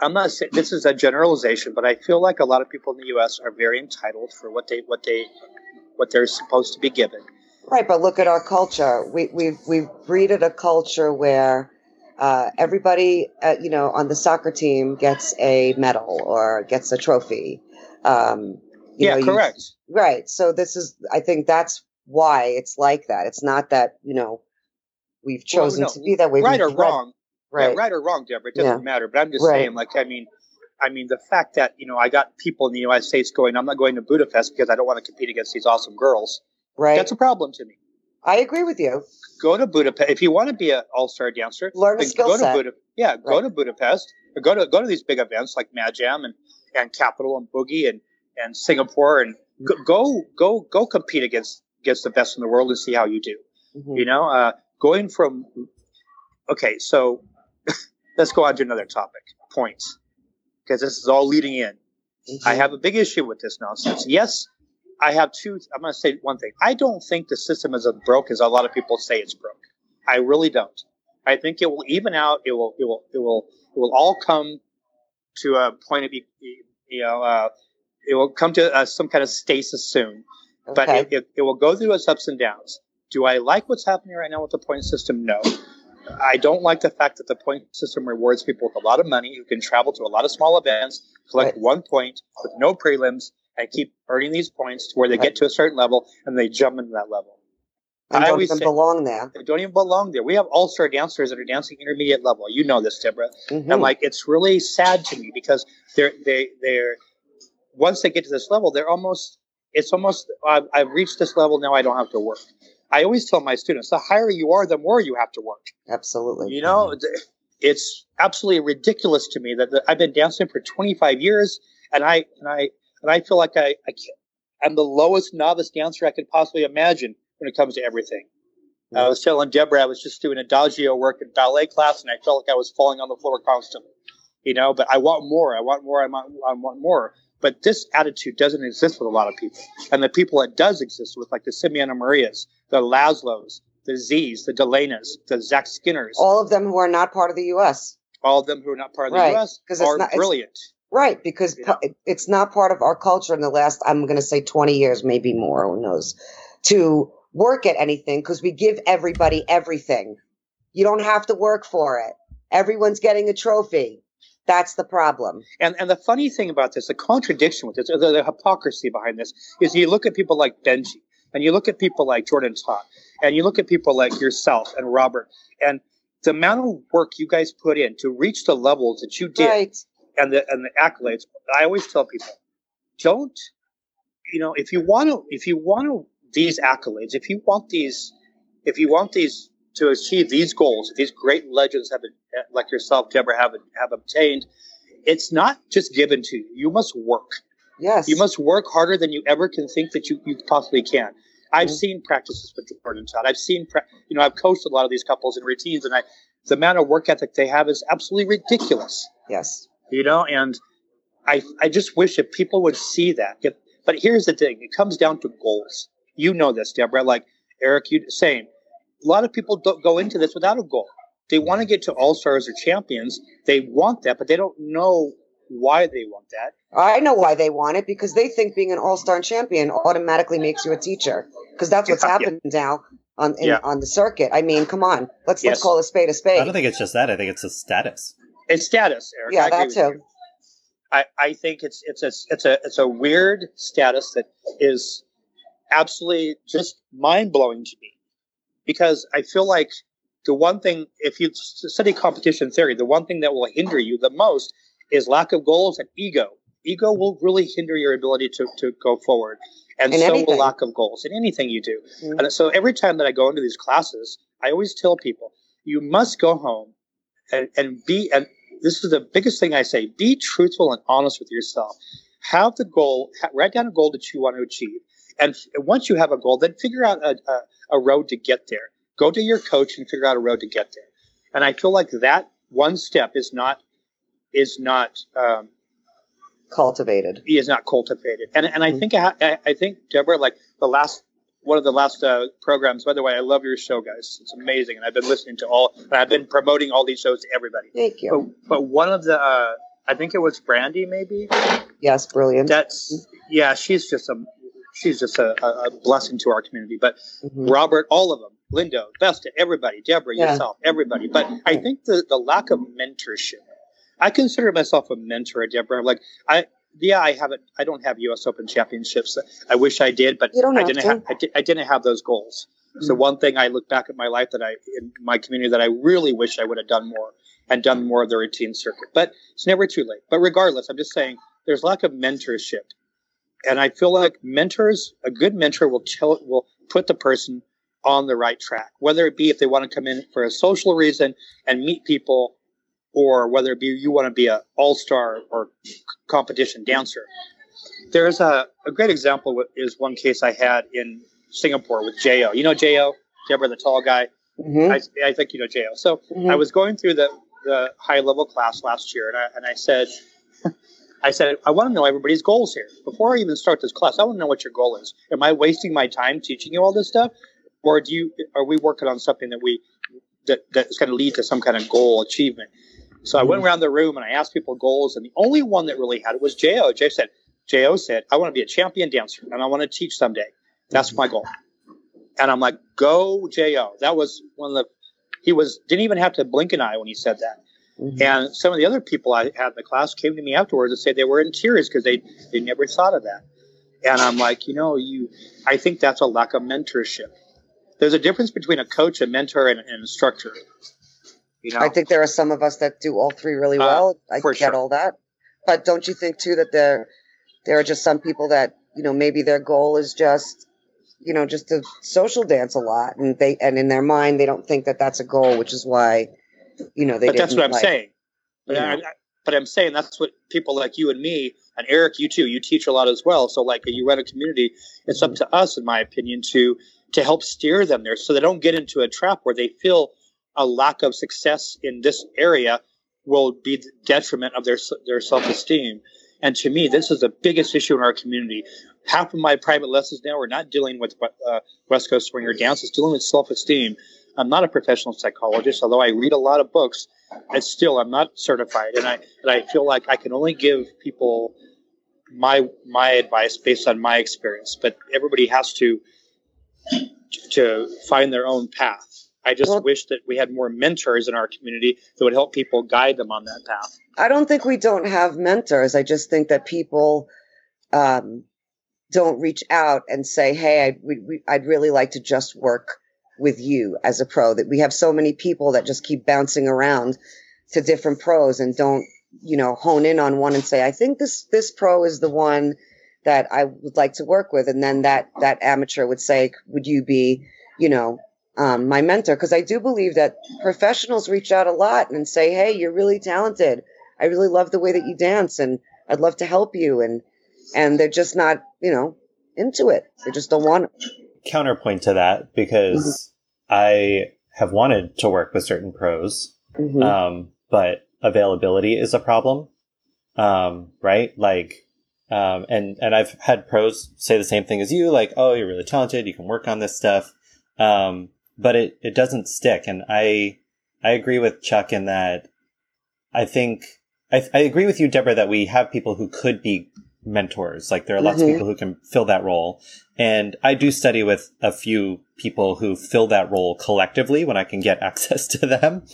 I'm not saying this is a generalization, but I feel like a lot of people in the U.S. are very entitled for what they what they what they're supposed to be given. Right, but look at our culture. We we've we've breeded a culture where uh, everybody, uh, you know, on the soccer team gets a medal or gets a trophy. Um, yeah, know, correct. You, right. So this is, I think that's why it's like that. It's not that you know we've chosen well, no, to be that way. Right or wrong, Right. Yeah, right or wrong, Deborah, it doesn't yeah. matter. But I'm just right. saying, like, I mean, I mean, the fact that you know I got people in the United States going, I'm not going to Budapest because I don't want to compete against these awesome girls. Right. That's a problem to me. I agree with you. Go to Budapest if you want to be an all-star dancer. Learn a skill go set. To Buda- yeah, go right. to Budapest or go to go to these big events like Mad Jam and and Capital and Boogie and and Singapore and go go go, go compete against against the best in the world and see how you do. Mm-hmm. You know, uh, going from okay, so [laughs] let's go on to another topic points because this is all leading in. Mm-hmm. I have a big issue with this nonsense. Yes, I have two. I'm going to say one thing. I don't think the system is as broke as a lot of people say it's broke. I really don't. I think it will even out. It will. It will. It will. It will all come to a point of you know. Uh, it will come to uh, some kind of stasis soon, okay. but it, it, it will go through its ups and downs. Do I like what's happening right now with the point system? No. I don't like the fact that the point system rewards people with a lot of money who can travel to a lot of small events, collect right. one point with no prelims, and keep earning these points to where they right. get to a certain level and they jump into that level. And I don't even say, belong there. They don't even belong there. We have all star dancers that are dancing intermediate level. You know this, Deborah. Mm-hmm. And like it's really sad to me because they're they they're once they get to this level, they're almost it's almost I've, I've reached this level now. I don't have to work. I always tell my students, the higher you are, the more you have to work. Absolutely. You know, it's absolutely ridiculous to me that the, I've been dancing for 25 years, and I and I and I feel like I, I am the lowest novice dancer I could possibly imagine when it comes to everything. I was telling Deborah I was just doing adagio work in ballet class, and I felt like I was falling on the floor constantly. You know, but I want more. I want more. I want, I want more. But this attitude doesn't exist with a lot of people. And the people it does exist with, like the Simeona Marias, the Laszlos, the Z's, the Delenas, the Zach Skinners. All of them who are not part of the U.S. All of them who are not part of the right. U.S. are not, brilliant. Right, because yeah. it's not part of our culture in the last, I'm going to say 20 years, maybe more, who knows, to work at anything because we give everybody everything. You don't have to work for it. Everyone's getting a trophy. That's the problem. And and the funny thing about this, the contradiction with this, the, the hypocrisy behind this, is you look at people like Benji, and you look at people like Jordan Todd, and you look at people like yourself and Robert, and the amount of work you guys put in to reach the levels that you did, right. And the and the accolades. I always tell people, don't, you know, if you want to, if you want to these accolades, if you want these, if you want these to achieve these goals, these great legends have, like yourself, Deborah, have have obtained, it's not just given to you. You must work. Yes. You must work harder than you ever can think that you, you possibly can. I've mm-hmm. seen practices with Jordan Todd. I've seen, you know, I've coached a lot of these couples in routines, and I, the amount of work ethic they have is absolutely ridiculous. Yes. You know, and I, I just wish if people would see that. If, but here's the thing: it comes down to goals. You know this, Deborah. Like Eric, you saying, a lot of people don't go into this without a goal. They want to get to all stars or champions. They want that, but they don't know why they want that. I know why they want it because they think being an all-star champion automatically makes you a teacher because that's what's yeah, happened yeah. now on in, yeah. on the circuit. I mean, come on, let's yes. let's call a spade a spade. I don't think it's just that. I think it's a status. It's status, Eric. Yeah, that too. I, I think it's it's a it's a it's a weird status that is absolutely just mind blowing to me because I feel like the one thing if you study competition theory, the one thing that will hinder you the most is lack of goals and ego. Ego will really hinder your ability to, to go forward. And in so anything. will lack of goals in anything you do. Mm-hmm. And so every time that I go into these classes, I always tell people, you must go home and, and be, and this is the biggest thing I say, be truthful and honest with yourself. Have the goal, write down a goal that you want to achieve. And once you have a goal, then figure out a, a, a road to get there. Go to your coach and figure out a road to get there. And I feel like that one step is not is not um, cultivated. He is not cultivated, and and I mm-hmm. think I, I think Deborah, like the last one of the last uh, programs. By the way, I love your show, guys. It's amazing, and I've been listening to all. And I've been promoting all these shows to everybody. Thank you. But, but one of the, uh, I think it was Brandy, maybe. Yes, brilliant. That's yeah. She's just a she's just a, a blessing to our community. But mm-hmm. Robert, all of them, Lindo, Vesta, everybody, Deborah, yeah. yourself, everybody. But I think the the lack of mentorship I consider myself a mentor, Deborah. Like I, yeah, I haven't. I don't have U.S. Open championships. I wish I did, but I didn't. have, I, I, didn't have those goals. Mm-hmm. So one thing I look back at my life that I in my community that I really wish I would have done more and done more of the routine circuit. But it's never too late. But regardless, I'm just saying there's lack of mentorship, and I feel like mentors, a good mentor will tell will put the person on the right track, whether it be if they want to come in for a social reason and meet people or whether it be you want to be an all-star or competition dancer. There's a, a great example is one case I had in Singapore with Jo. You know Jo, Deborah, the tall guy. Mm-hmm. I, I, think you know Jo. So mm-hmm. I was going through the the high level class last year, and I and I said. [laughs] I said, I want to know everybody's goals here. Before I even start this class, I want to know what your goal is. Am I wasting my time teaching you all this stuff? Or do you are we working on something that we that that's going to lead to some kind of goal achievement? So I went mm-hmm. around the room and I asked people goals, and the only one that really had it was Jo. Jo said, Jo said, I want to be a champion dancer and I want to teach someday. That's my goal. And I'm like, go Jo. That was one of the, he was, didn't even have to blink an eye when he said that. Mm-hmm. And some of the other people I had in the class came to me afterwards and said they were in tears because they, they never thought of that. And I'm like, you know, you, I think that's a lack of mentorship. There's a difference between a coach, a mentor, and an instructor. You know? I think there are some of us that do all three really uh, well. Uh, I get sure. all that. But don't you think too that there there are just some people that, you know, maybe their goal is just you know, just to social dance a lot and they and in their mind they don't think that that's a goal, which is why you know, they But that's what I'm like, saying. But, I, but I'm saying that's what people like you and me and Eric, you too, you teach a lot as well. So like you run a community, it's up to us, in my opinion, to to help steer them there so they don't get into a trap where they feel a lack of success in this area will be the detriment of their their self esteem. And to me, this is the biggest issue in our community. Half of my private lessons now are not dealing with uh, West Coast swinger dance; it's dealing with self esteem. I'm not a professional psychologist, although I read a lot of books. And still, I'm not certified, and I and I feel like I can only give people my my advice based on my experience. But everybody has to to find their own path. I just well, wish that we had more mentors in our community that would help people guide them on that path. I don't think we don't have mentors. I just think that people um, don't reach out and say, "Hey, I'd, we, we, I'd really like to just work with you as a pro." That we have so many people that just keep bouncing around to different pros and don't, you know, hone in on one and say, "I think this this pro is the one." that I would like to work with. And then that, that amateur would say, would you be, you know, um, my mentor? Cause I do believe that professionals reach out a lot and say, Hey, you're really talented. I really love the way that you dance and I'd love to help you. And, and they're just not, you know, into it. They just don't want it. Counterpoint to that, because mm-hmm. I have wanted to work with certain pros, mm-hmm. um, but availability is a problem. Um, right? Like, um, and, and I've had pros say the same thing as you, like, oh, you're really talented. You can work on this stuff. Um, but it, it doesn't stick. And I, I agree with Chuck in that I think, I, I agree with you, Deborah, that we have people who could be mentors. Like there are lots mm-hmm. of people who can fill that role. And I do study with a few people who fill that role collectively when I can get [laughs] access to them.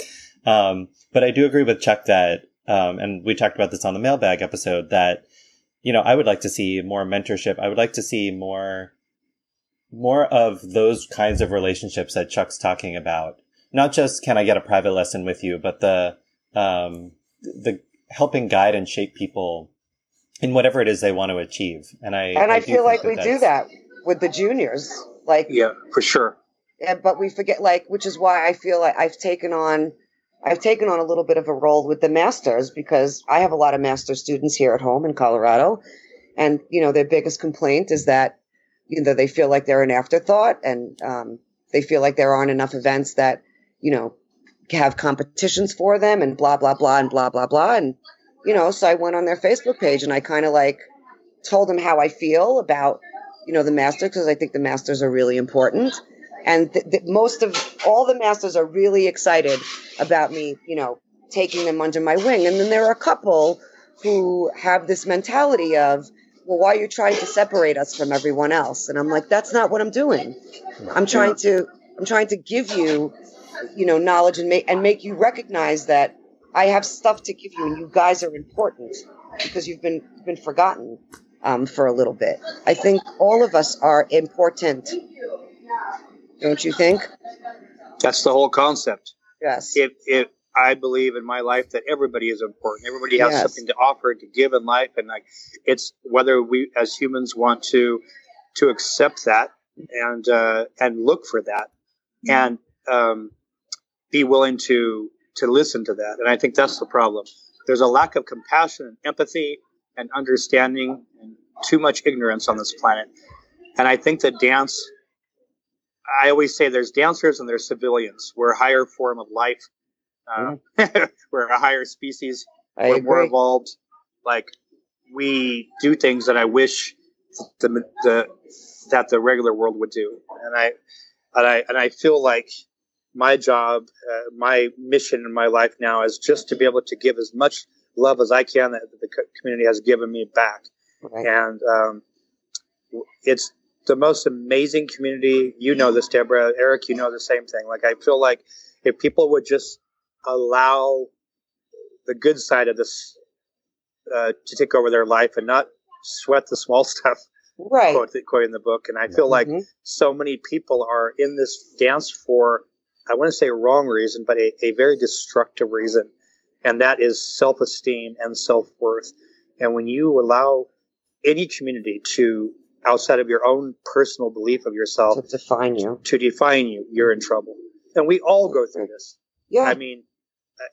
Um, but I do agree with Chuck that, um, and we talked about this on the mailbag episode that you know, I would like to see more mentorship. I would like to see more, more of those kinds of relationships that Chuck's talking about. Not just can I get a private lesson with you, but the, um, the helping guide and shape people in whatever it is they want to achieve. And I, and I, I feel like that we do that with the juniors. Like, yeah, for sure. Yeah, but we forget, like, which is why I feel like I've taken on I've taken on a little bit of a role with the masters because I have a lot of master students here at home in Colorado. And, you know, their biggest complaint is that, you know, they feel like they're an afterthought and um, they feel like there aren't enough events that, you know, have competitions for them and blah, blah, blah, and blah, blah, blah. And, you know, so I went on their Facebook page and I kind of like told them how I feel about, you know, the masters because I think the masters are really important and th- th- most of all the masters are really excited about me, you know, taking them under my wing. And then there are a couple who have this mentality of, well, why are you trying to separate us from everyone else? And I'm like, that's not what I'm doing. I'm trying to, I'm trying to give you, you know, knowledge and make and make you recognize that I have stuff to give you, and you guys are important because you've been been forgotten um, for a little bit. I think all of us are important don't you think? That's the whole concept. Yes. If, if I believe in my life that everybody is important. Everybody has yes. something to offer to give in life, and like it's whether we as humans want to to accept that and uh, and look for that and um, be willing to to listen to that. And I think that's the problem. There's a lack of compassion and empathy and understanding and too much ignorance on this planet. And I think that dance I always say there's dancers and there's civilians. We're a higher form of life. Uh, mm. we're a higher species. I we're agree. more evolved. Like we do things that I wish the, the that the regular world would do, and I and I and I feel like my job, uh, my mission in my life now is just to be able to give as much love as I can that the community has given me back, right. and um, it's the most amazing community. You know this, Deborah. Eric, you know the same thing. Like, I feel like if people would just allow the good side of this uh, to take over their life and not sweat the small [laughs] stuff, right? Quote, quote in the book. And I feel mm-hmm. like so many people are in this dance for, I want to say wrong reason, but a, a very destructive reason. And that is self esteem and self worth. And when you allow any community to outside of your own personal belief of yourself to define you. To define you, you're in trouble. And we all go through this. Yeah. I mean,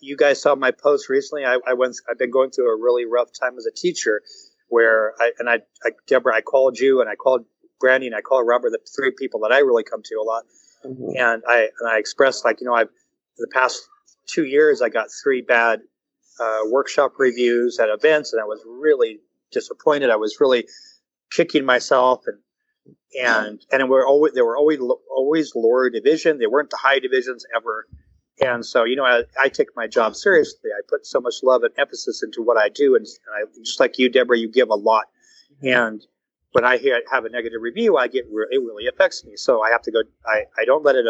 you guys saw my post recently. I, I went. I've been going through a really rough time as a teacher, where I and I, I Deborah, I called you and I called Brandy and I called Robert, the three people that I really come to a lot. Mm-hmm. And I and I expressed like you know I've the past two years I got three bad uh, workshop reviews at events, and I was really disappointed. I was really kicking myself and and and we're always they were always always lower division. They weren't the high divisions ever. And so, you know, I, I take my job seriously. I put so much love and emphasis into what I do, and, and I, just like you, Deborah, you give a lot. Mm-hmm. And when I hear have a negative review, I get it really affects me. So I have to go. I, I don't let it.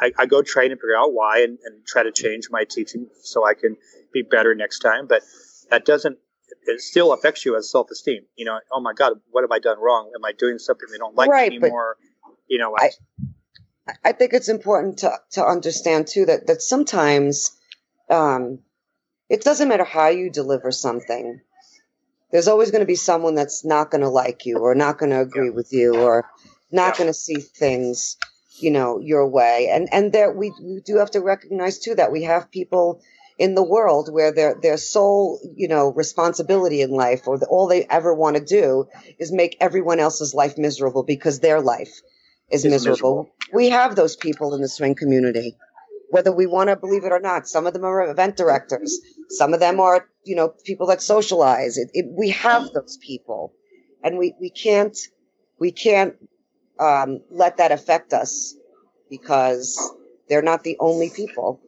I, I go train and figure out why and, and try to change my teaching so I can be better next time. But that doesn't it still affects you as self esteem. You know, oh my God, what have I done wrong? Am I doing something they don't like right, anymore? You know, I, I think it's important to to understand too that that sometimes um, it doesn't matter how you deliver something. there's always going to be someone that's not going to like you or not going to agree yeah. with you or not yeah. going to see things you know your way and and there we, we do have to recognize too that we have people in the world where their their sole you know responsibility in life or the, all they ever want to do is make everyone else's life miserable because their life is miserable. miserable. We have those people in the swing community, whether we want to believe it or not. Some of them are event directors. Some of them are you know people that socialize. It, it, we have those people, and we we can't we can't um, let that affect us because they're not the only people.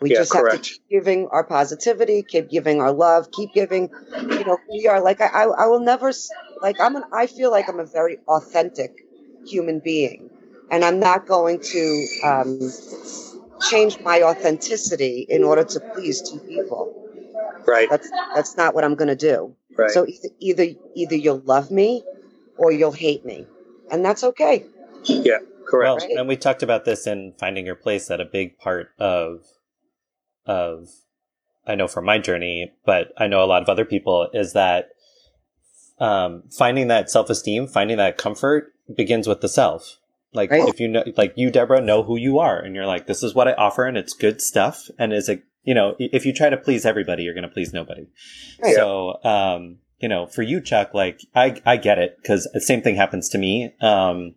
We yeah, just correct. have to keep giving our positivity, keep giving our love, keep giving, you know, we are like, I, I will never, like, I'm an, I feel like I'm a very authentic human being. And I'm not going to um, change my authenticity in order to please two people. Right. That's, that's not what I'm going to do. Right. So either, either, either you'll love me or you'll hate me. And that's okay. Yeah. Correct. Well, and we talked about this in finding your place that a big part of of I know from my journey, but I know a lot of other people is that um, finding that self esteem, finding that comfort begins with the self. Like right. if you know, like you, Deborah, know who you are, and you're like, this is what I offer, and it's good stuff. And is it, you know, if you try to please everybody, you're going to please nobody. Right. So, um, you know, for you, Chuck, like I, I get it because the same thing happens to me. Um,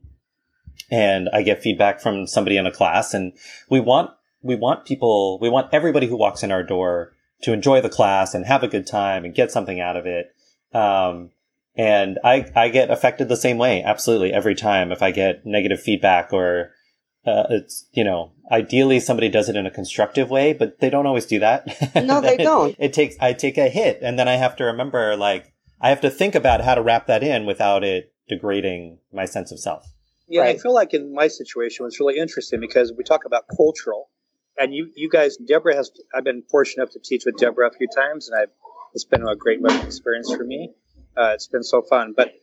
and I get feedback from somebody in a class and we want, we want people, we want everybody who walks in our door to enjoy the class and have a good time and get something out of it. Um, and I, I get affected the same way. Absolutely. Every time if I get negative feedback or, uh, it's, you know, ideally somebody does it in a constructive way, but they don't always do that. [laughs] No, they don't. it, it takes, I take a hit and then I have to remember, like, I have to think about how to wrap that in without it degrading my sense of self. Yeah, right. I feel like in my situation, it's really interesting because we talk about cultural, and you, you guys, Deborah has. I've been fortunate enough to teach with Deborah a few times, and I've. It's been a great learning experience for me. Uh, it's been so fun. But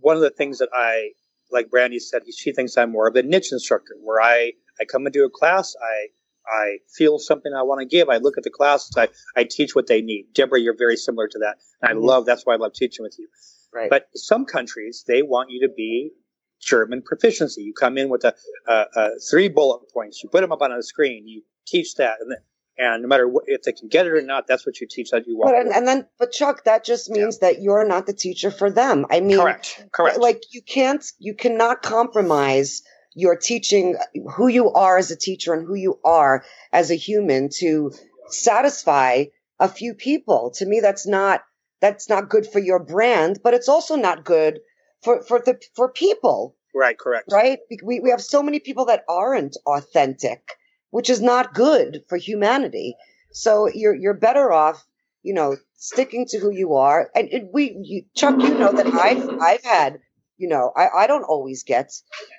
one of the things that I, like Brandy said, she thinks I'm more of a niche instructor, where I I come into a class, I I feel something I want to give. I look at the class, I, I teach what they need. Deborah, you're very similar to that. And I mm-hmm. love, that's why I love teaching with you. Right. But some countries, they want you to be German proficiency. You come in with a, a, a, three bullet points. You put them up on a screen. You teach that, and, then, and no matter what, if they can get it or not, that's what you teach that you want. But, and, and, then, but Chuck, that just means yeah. that you're not the teacher for them. I mean, correct, correct. Like you can't, you cannot compromise your teaching who you are as a teacher and who you are as a human to satisfy a few people. To me, that's not that's not good for your brand, but it's also not good for for the for people. Right, correct. Right? We we have so many people that aren't authentic, which is not good for humanity. So you're you're better off, you know, sticking to who you are. And it, we, you, Chuck, you know that I've I've had, you know, I I don't always get,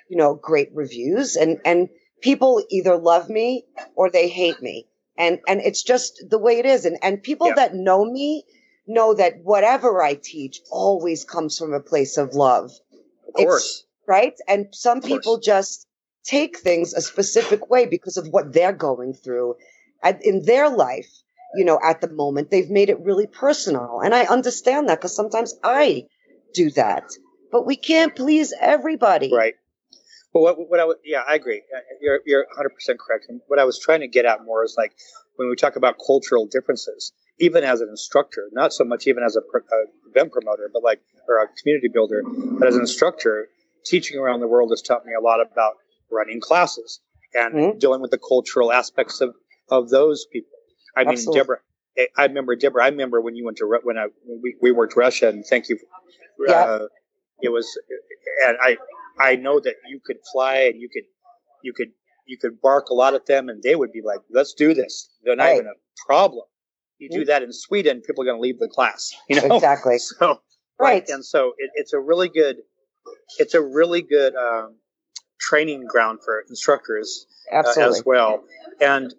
you know, great reviews, and and people either love me or they hate me, and and it's just the way it is. And and people yeah. that know me know that whatever I teach always comes from a place of love. Of course. It's, right? And some people just take things a specific way because of what they're going through in their life. You know, at the moment, they've made it really personal. And I understand that because sometimes I do that. But we can't please everybody. Right. Well, what, what I would, yeah, I agree. Uh, you're, you're 100% correct. And what I was trying to get at more is like when we talk about cultural differences, even as an instructor, not so much even as a, a event promoter, but like or a community builder, but as an instructor, teaching around the world has taught me a lot about running classes and mm-hmm. dealing with the cultural aspects of of those people. I mean, Absolutely. Deborah. I remember Deborah. I remember when you went to when I when we, we worked Russia, and thank you. Yeah. Uh, it was, and I I know that you could fly and you could you could you could bark a lot at them, and they would be like, "Let's do this." They're not right. even a problem. You do that in Sweden, people are going to leave the class. [laughs] You know exactly. [laughs] So right, and so it, it's a really good, it's a really good um, training ground for instructors uh, as well. And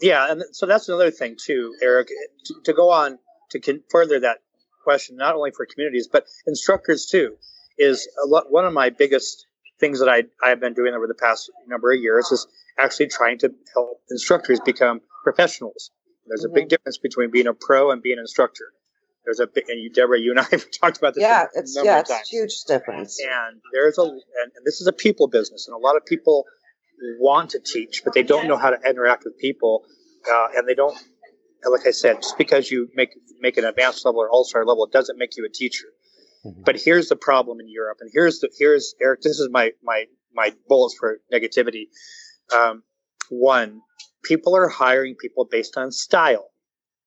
yeah, and so that's another thing too, Eric. To, to go on to con- further that question, not only for communities but instructors too, is lot, one of my biggest things that I I have been doing over the past number of years is actually trying to help instructors become professionals there's a big mm-hmm. difference between being a pro and being an instructor. There's a big, and you, Deborah, you and I [laughs] have talked about this. Yeah, it's yeah, it's a huge difference. And there's a, and, and this is a people business, and a lot of people want to teach, but they don't know how to interact with people, uh, and they don't. Like I said, just because you make make an advanced level or all star level, it doesn't make you a teacher. Mm-hmm. But here's the problem in Europe, and here's the here's Eric. This is my my my bullets for negativity. Um, one, people are hiring people based on style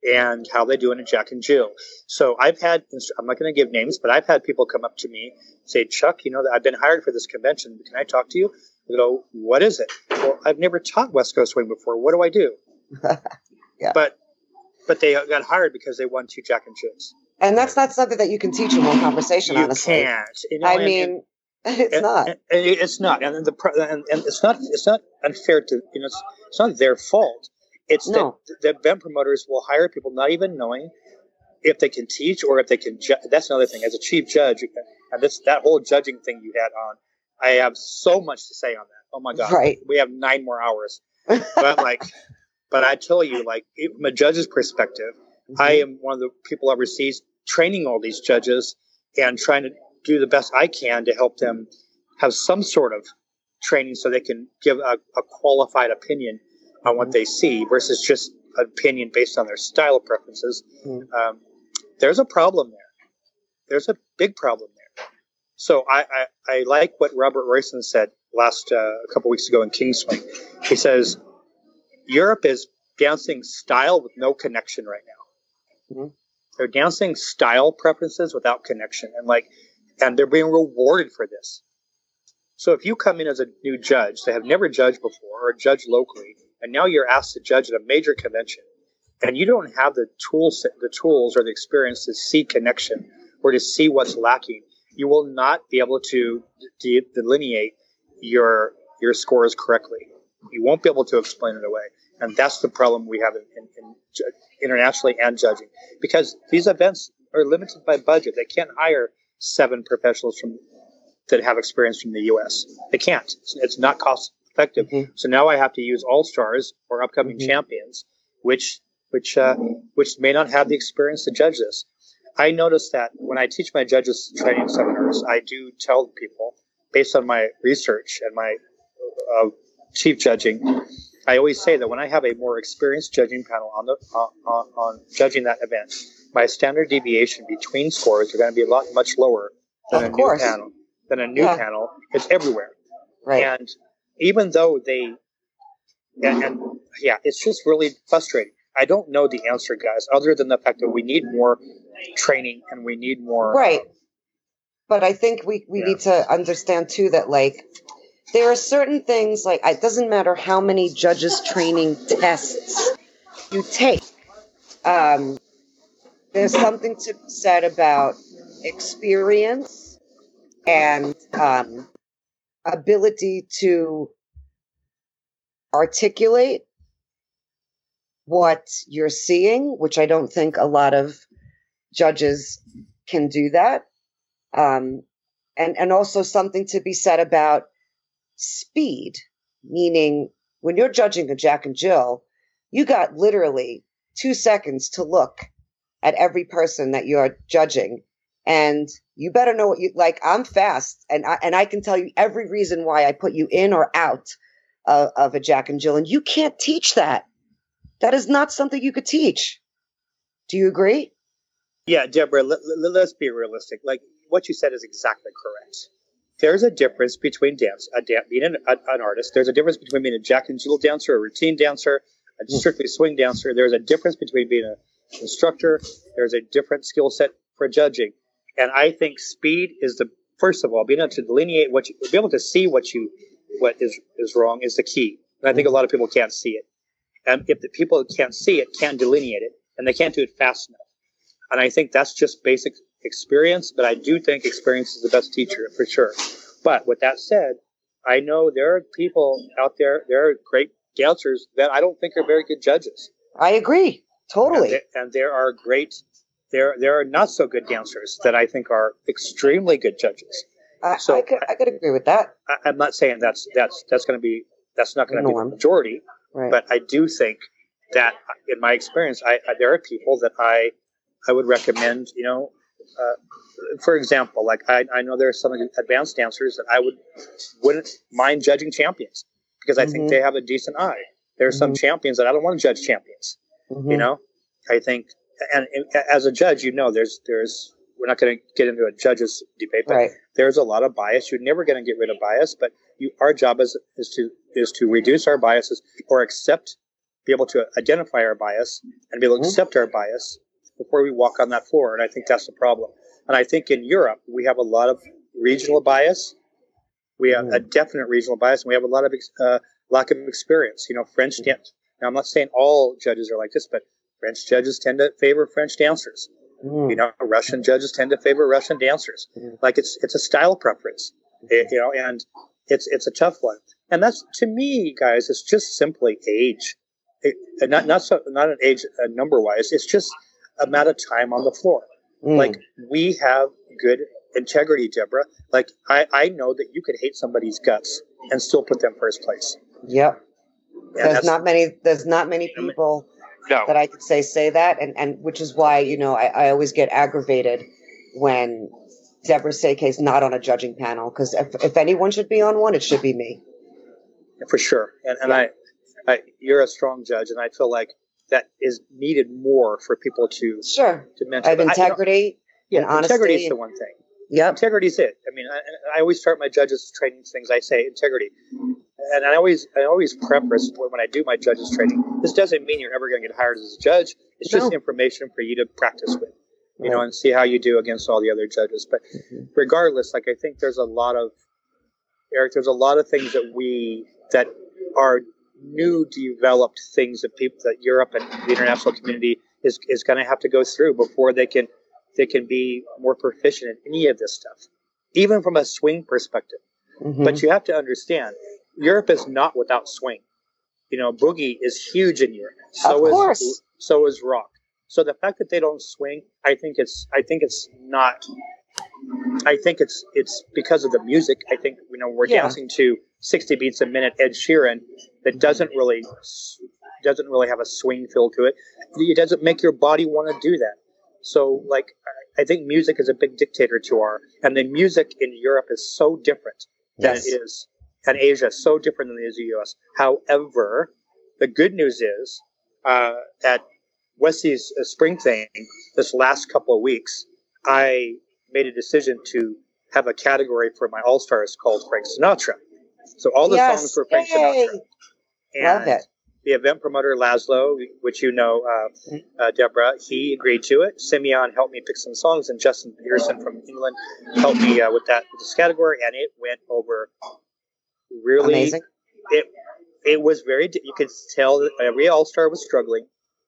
and how they do in a Jack and Jill. So I've had, I'm not going to give names, but I've had people come up to me say, Chuck, you know, I've been hired for this convention. Can I talk to you? I go, what is it? Well, I've never taught West Coast Swing before. What do I do? [laughs] yeah. But, but they got hired because they won two Jack and Jills. And that's not something that you can teach in one conversation, you honestly. Can't. You know, I and, mean, and, [laughs] it's and, not. it's not. And the and, and it's not. It's not unfair to you know. It's, it's not their fault it's no. that the event promoters will hire people not even knowing if they can teach or if they can. Ju- that's another thing. As a chief judge, and this that whole judging thing you had on, I have so much to say on that. Oh my god! Right. We have nine more hours, [laughs] but like, but I tell you, like from a judge's perspective, mm-hmm. I am one of the people overseas training all these judges and trying to do the best I can to help them have some sort of training so they can give a, a qualified opinion on what they see versus just opinion based on their style preferences. Mm. Um, there's a problem there. There's a big problem there. So I, I, I like what Robert Royston said last uh, a couple weeks ago in Kingswing. He says Europe is dancing style with no connection right now. Mm-hmm. They're dancing style preferences without connection, and like, and they're being rewarded for this. So if you come in as a new judge they have never judged before or judge locally, and now you're asked to judge at a major convention, and you don't have the tools, the tools or the experience to see connection or to see what's lacking, you will not be able to de- delineate your your scores correctly. You won't be able to explain it away, and that's the problem we have in, in, in internationally and judging because these events are limited by budget. They can't hire seven professionals from that have experience from the U.S. They can't. It's, it's not cost effective. Mm-hmm. So now I have to use all stars or upcoming mm-hmm. champions, which which uh, which may not have the experience to judge this. I notice that when I teach my judges training seminars, I do tell people based on my research and my uh, chief judging. I always say that when I have a more experienced judging panel on the uh, on, on judging that event, my standard deviation between scores are going to be a lot much lower than of a course. new panel. Than a new yeah. panel. It's everywhere. Right. And even though they, and, and yeah, it's just really frustrating. I don't know the answer, guys, other than the fact that we need more training and we need more. Right. But I think we, we yeah. need to understand too that like there are certain things like it doesn't matter how many judges training tests you take. Um, there's something to be said about experience and um, ability to articulate what you're seeing, which I don't think a lot of judges can do that. Um, and, and also something to be said about speed, meaning when you're judging a Jack and Jill, you got literally two seconds to look at every person that you're judging and you better know what you like. I'm fast, and I, and I can tell you every reason why I put you in or out of, of a Jack and Jill, and you can't teach that. That is not something you could teach. Do you agree? Yeah, Deborah. Let, us be realistic. Like what you said is exactly correct. There's a difference between dance, a dan- being an, a, an artist. There's a difference between being a Jack and Jill dancer, a routine dancer, a hmm. strictly swing dancer. There's a difference between being an instructor. There's a different skill set for judging and I think speed is the first of all being able to delineate what you be able to see what you what is is wrong is the key. And I think a lot of people can't see it. And if the people can't see it, can't delineate it, and they can't do it fast enough. And I think that's just basic experience. But I do think experience is the best teacher for sure. But with that said, I know there are people out there, there are great dancers that I don't think are very good judges. I agree. Totally. And, and there are great there there are not so good dancers that I think are extremely good judges. I, so I could, I could agree with that. I, am not saying that's that's that's going to be that's not going to be the majority, right. but I do think that in my experience, I, I, there are people that I I would recommend, you know, uh, for example, like I, I know there are some advanced dancers that I would wouldn't mind judging champions because I mm-hmm. think they have a decent eye. There are mm-hmm. some champions that I don't want to judge champions. Mm-hmm. You know, I think, and, and, as a judge, you know, there's there's we're not going to get into a judge's debate, but right. there's a lot of bias. You're never going to get rid of bias, but you, our job is is to is to reduce our biases or accept, be able to identify our bias and be able to mm-hmm. accept our bias before we walk on that floor. And I think that's the problem. And I think in Europe, we have a lot of regional bias. We have mm. a definite regional bias, and we have a lot of uh, lack of experience. You know, French mm. Now, I'm not saying all judges are like this, but French judges tend to favor French dancers. Mm. You know, Russian judges tend to favor Russian dancers. Mm. Like it's it's a style preference. It, you know, and it's it's a tough one. And that's to me, guys, it's just simply age. It, not not so not an age uh, number wise. It's just amount of time on the floor. Mm. Like we have good integrity, Deborah. Like I, I know that you could hate somebody's guts and still put them first place. Yep. And there's not many. There's not many people no. that I could say say that, and and which is why you know I, I always get aggravated when Deborah Szekely is not on a judging panel because if, if anyone should be on one, it should be me. For sure, and and yeah. I, I, you're a strong judge, and I feel like that is needed more for people to sure to mention. I have integrity. I, you know, yeah, integrity is the one thing. Yeah, integrity is it. I mean, I, I, always start my judges training things. I say integrity, and I always I always preface when I do my judges training. This doesn't mean you're ever going to get hired as a judge. It's just no. information for you to practice with, you right. know, and see how you do against all the other judges. But mm-hmm. regardless, like I think there's a lot of Eric. There's a lot of things that we that are new developed things that people that Europe and the international community is is going to have to go through before they can they can be more proficient in any of this stuff, even from a swing perspective. Mm-hmm. But you have to understand, Europe is not without swing. You know, boogie is huge in Europe. So of course. Is, so is rock. So the fact that they don't swing, I think it's I think it's not. I think it's it's because of the music. I think you know we're yeah. dancing to 60 beats a minute Ed Sheeran that doesn't really doesn't really have a swing feel to it. It doesn't make your body want to do that. So like I think music is a big dictator to our and the music in Europe is so different than yes. it is and Asia so different than it is the US. However, the good news is uh, at Westie's uh, spring thing this last couple of weeks, I made a decision to have a category for my all stars called Frank Sinatra. So all the yes. songs were Frank Yay. Sinatra. And Love it. The event promoter Laszlo, which you know, uh, uh, Deborah, he agreed to it. Simeon helped me pick some songs, and Justin Peterson from England helped me uh, with that with this category, and it went over really. Amazing. It it was very. You could tell that every All Star was struggling.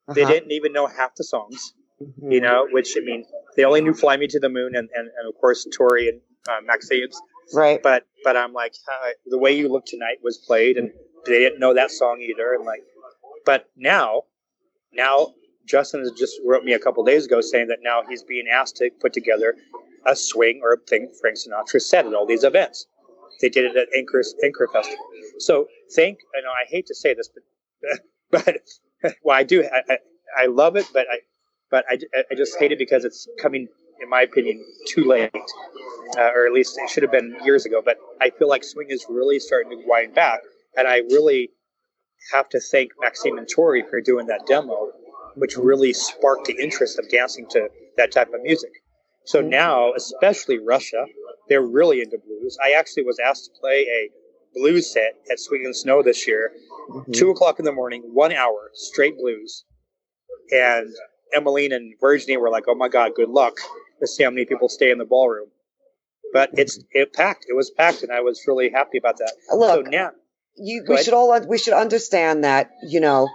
Uh-huh. They didn't even know half the songs. Mm-hmm. You know, which I mean, they only knew "Fly Me to the Moon" and, and, and of course Tori and uh, Maxime's. Right. But but I'm like, uh, the way you look tonight was played, and they didn't know that song either. And like, but now, now Justin has just wrote me a couple days ago saying that now he's being asked to put together a swing or a thing Frank Sinatra said at all these events. They did it at Anchor Anchor Festival. So thank I know I hate to say this, but [laughs] but [laughs] well I do I, I, I love it, but I but I, I just hate it because it's coming in my opinion too late, uh, or at least it should have been years ago. But I feel like swing is really starting to wind back, and I really have to thank Maxime and Tori for doing that demo, which really sparked the interest of dancing to that type of music. So mm-hmm. now, especially Russia, they're really into blues. I actually was asked to play a blues set at Swing and Snow this year, mm-hmm. two o'clock in the morning, one hour straight blues, and Emmeline and Virginie were like, "Oh my God, good luck!" To see how many people stay in the ballroom. But it's it packed. It was packed, and I was really happy about that. Look, so now you, we should all we should understand that you know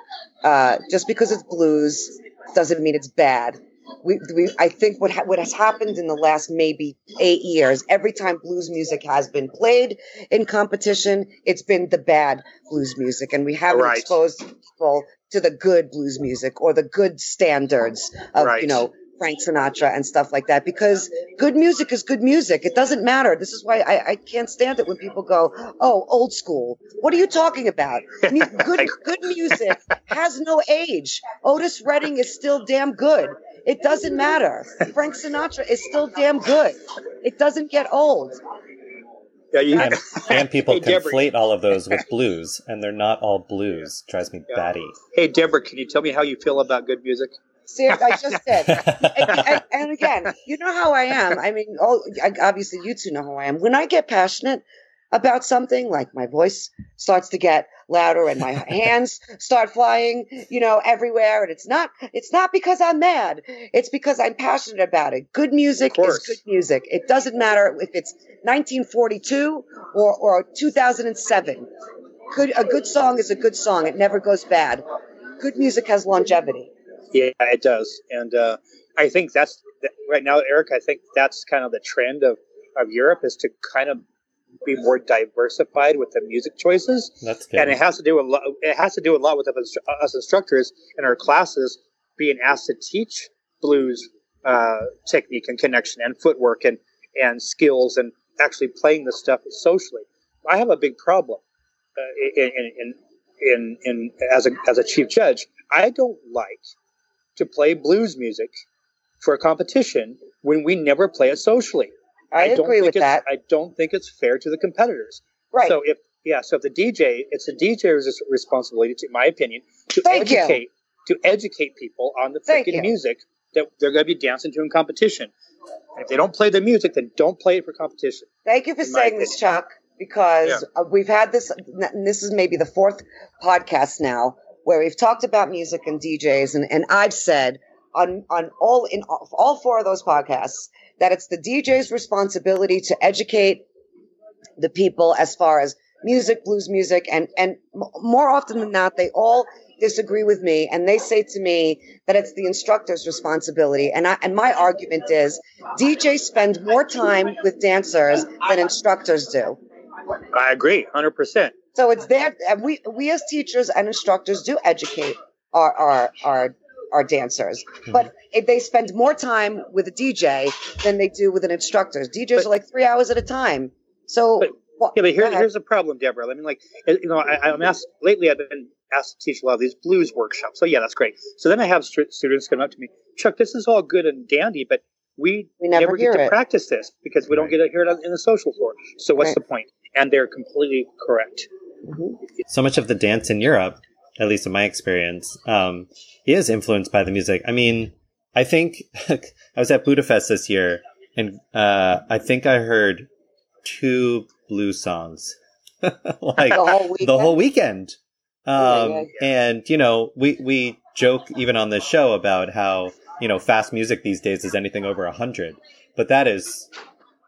uh, just because it's blues doesn't mean it's bad. We, we I think what ha- what has happened in the last maybe eight years, every time blues music has been played in competition, it's been the bad blues music, and we haven't right. exposed people to the good blues music or the good standards of right. you know Frank Sinatra and stuff like that because good music is good music. It doesn't matter. This is why I, I can't stand it when people go, "Oh, old school." What are you talking about? [laughs] Good good music has no age. Otis Redding is still damn good. It doesn't matter. Frank Sinatra is still damn good. It doesn't get old. Yeah, you, and, [laughs] and, people hey, conflate all of those with blues, and they're not all blues. Drives me yeah. batty. Hey, Deborah, can you tell me how you feel about good music? I just did. [laughs] and, and, again, you know how I am. I mean, oh, obviously, you two know how I am. When I get passionate about something, like my voice starts to get louder and my [laughs] hands start flying, you know, everywhere, and it's not, it's not because I'm mad. It's because I'm passionate about it. Good music is good music. It doesn't matter if it's 1942 or or 2007. Good, a good song is a good song. It never goes bad. Good music has longevity. Yeah, it does, and uh, I think that's right now, Eric. I think that's kind of the trend of of Europe is to kind of be more diversified with the music choices. That's good. And it has to do a lot. It has to do a lot with us instructors in our classes being asked to teach blues uh, technique and connection and footwork and and skills and actually playing the stuff socially. I have a big problem uh, in, in, in, in, as a as a chief judge. I don't like to play blues music for a competition when we never play it socially. I, I agree with that. I don't think it's fair to the competitors. Right. So if yeah, so if the DJ, it's the DJ's responsibility, to, in my opinion, to Thank educate you. to educate people on the freaking music that they're going to be dancing to in competition. And if they don't play the music, then don't play it for competition. Thank you for saying this, Chuck, because yeah. Uh, we've had this. And this is maybe the fourth podcast now where we've talked about music and DJs, and, and I've said on on all in all four of those podcasts that it's the DJ's responsibility to educate the people as far as music, blues music, and and more often than not, they all disagree with me and they say to me that it's the instructor's responsibility. And I, and my argument is DJs spend more time with dancers than instructors do. I agree, hundred percent. So it's there. And We we as teachers and instructors do educate our our our, our dancers, mm-hmm. but they spend more time with a DJ than they do with an instructor. DJs but, are like three hours at a time. So. But, well, yeah, but here, here's the problem, Deborah. I mean, like, you know, I, I'm asked lately. I've been asked to teach a lot of these blues workshops. So yeah, that's great. So then I have st- students come up to me, Chuck, this is all good and dandy, but we, we never, never get to it. practice this because we right. don't get to hear it in the social floor. So what's right. the point? And they're completely correct. Mm-hmm. So much of the dance in Europe, at least in my experience, um, is influenced by the music. I mean, I think [laughs] I was at Budapest this year, and uh, I think I heard two blues songs, [laughs] like the whole, the whole weekend. Um, and you know, we we joke even on this show about how you know fast music these days is anything over a hundred, but that is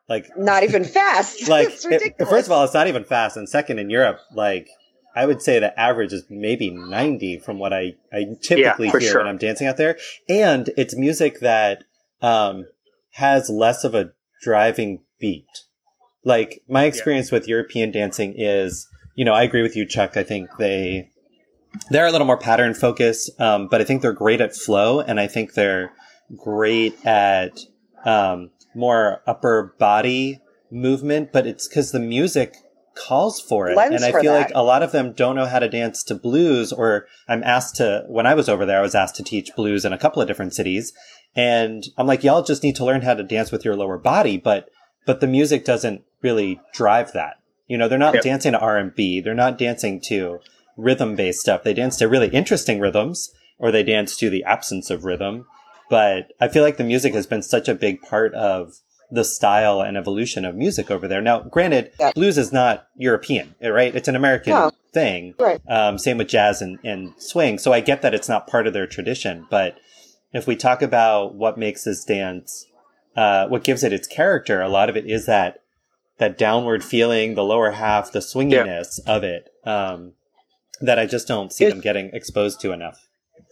like not [laughs] even fast. [laughs] like it, first of all, it's not even fast, and second, in Europe, like I would say the average is maybe 90 from what I, I typically yeah, hear sure. when I'm dancing out there. And it's music that um, has less of a driving beat. Like my experience yeah. with European dancing is, you know, I agree with you, Chuck. I think they, they're a little more pattern focused, um, but I think they're great at flow and I think they're great at um, more upper body movement, but it's because the music calls for it. And I feel that. like a lot of them don't know how to dance to blues or I'm asked to, when I was over there, I was asked to teach blues in a couple of different cities. And I'm like, y'all just need to learn how to dance with your lower body, but, but the music doesn't really drive that. You know, they're not yep. dancing to R&B. They're not dancing to rhythm based stuff. They dance to really interesting rhythms or they dance to the absence of rhythm. But I feel like the music has been such a big part of the style and evolution of music over there. Now, granted, yeah. blues is not European, right? It's an American no. thing. Right. Um, same with jazz and, and swing. So I get that it's not part of their tradition. But if we talk about what makes this dance, uh, what gives it its character, a lot of it is that that downward feeling, the lower half, the swinginess yeah. of it, um, that I just don't see them getting exposed to enough.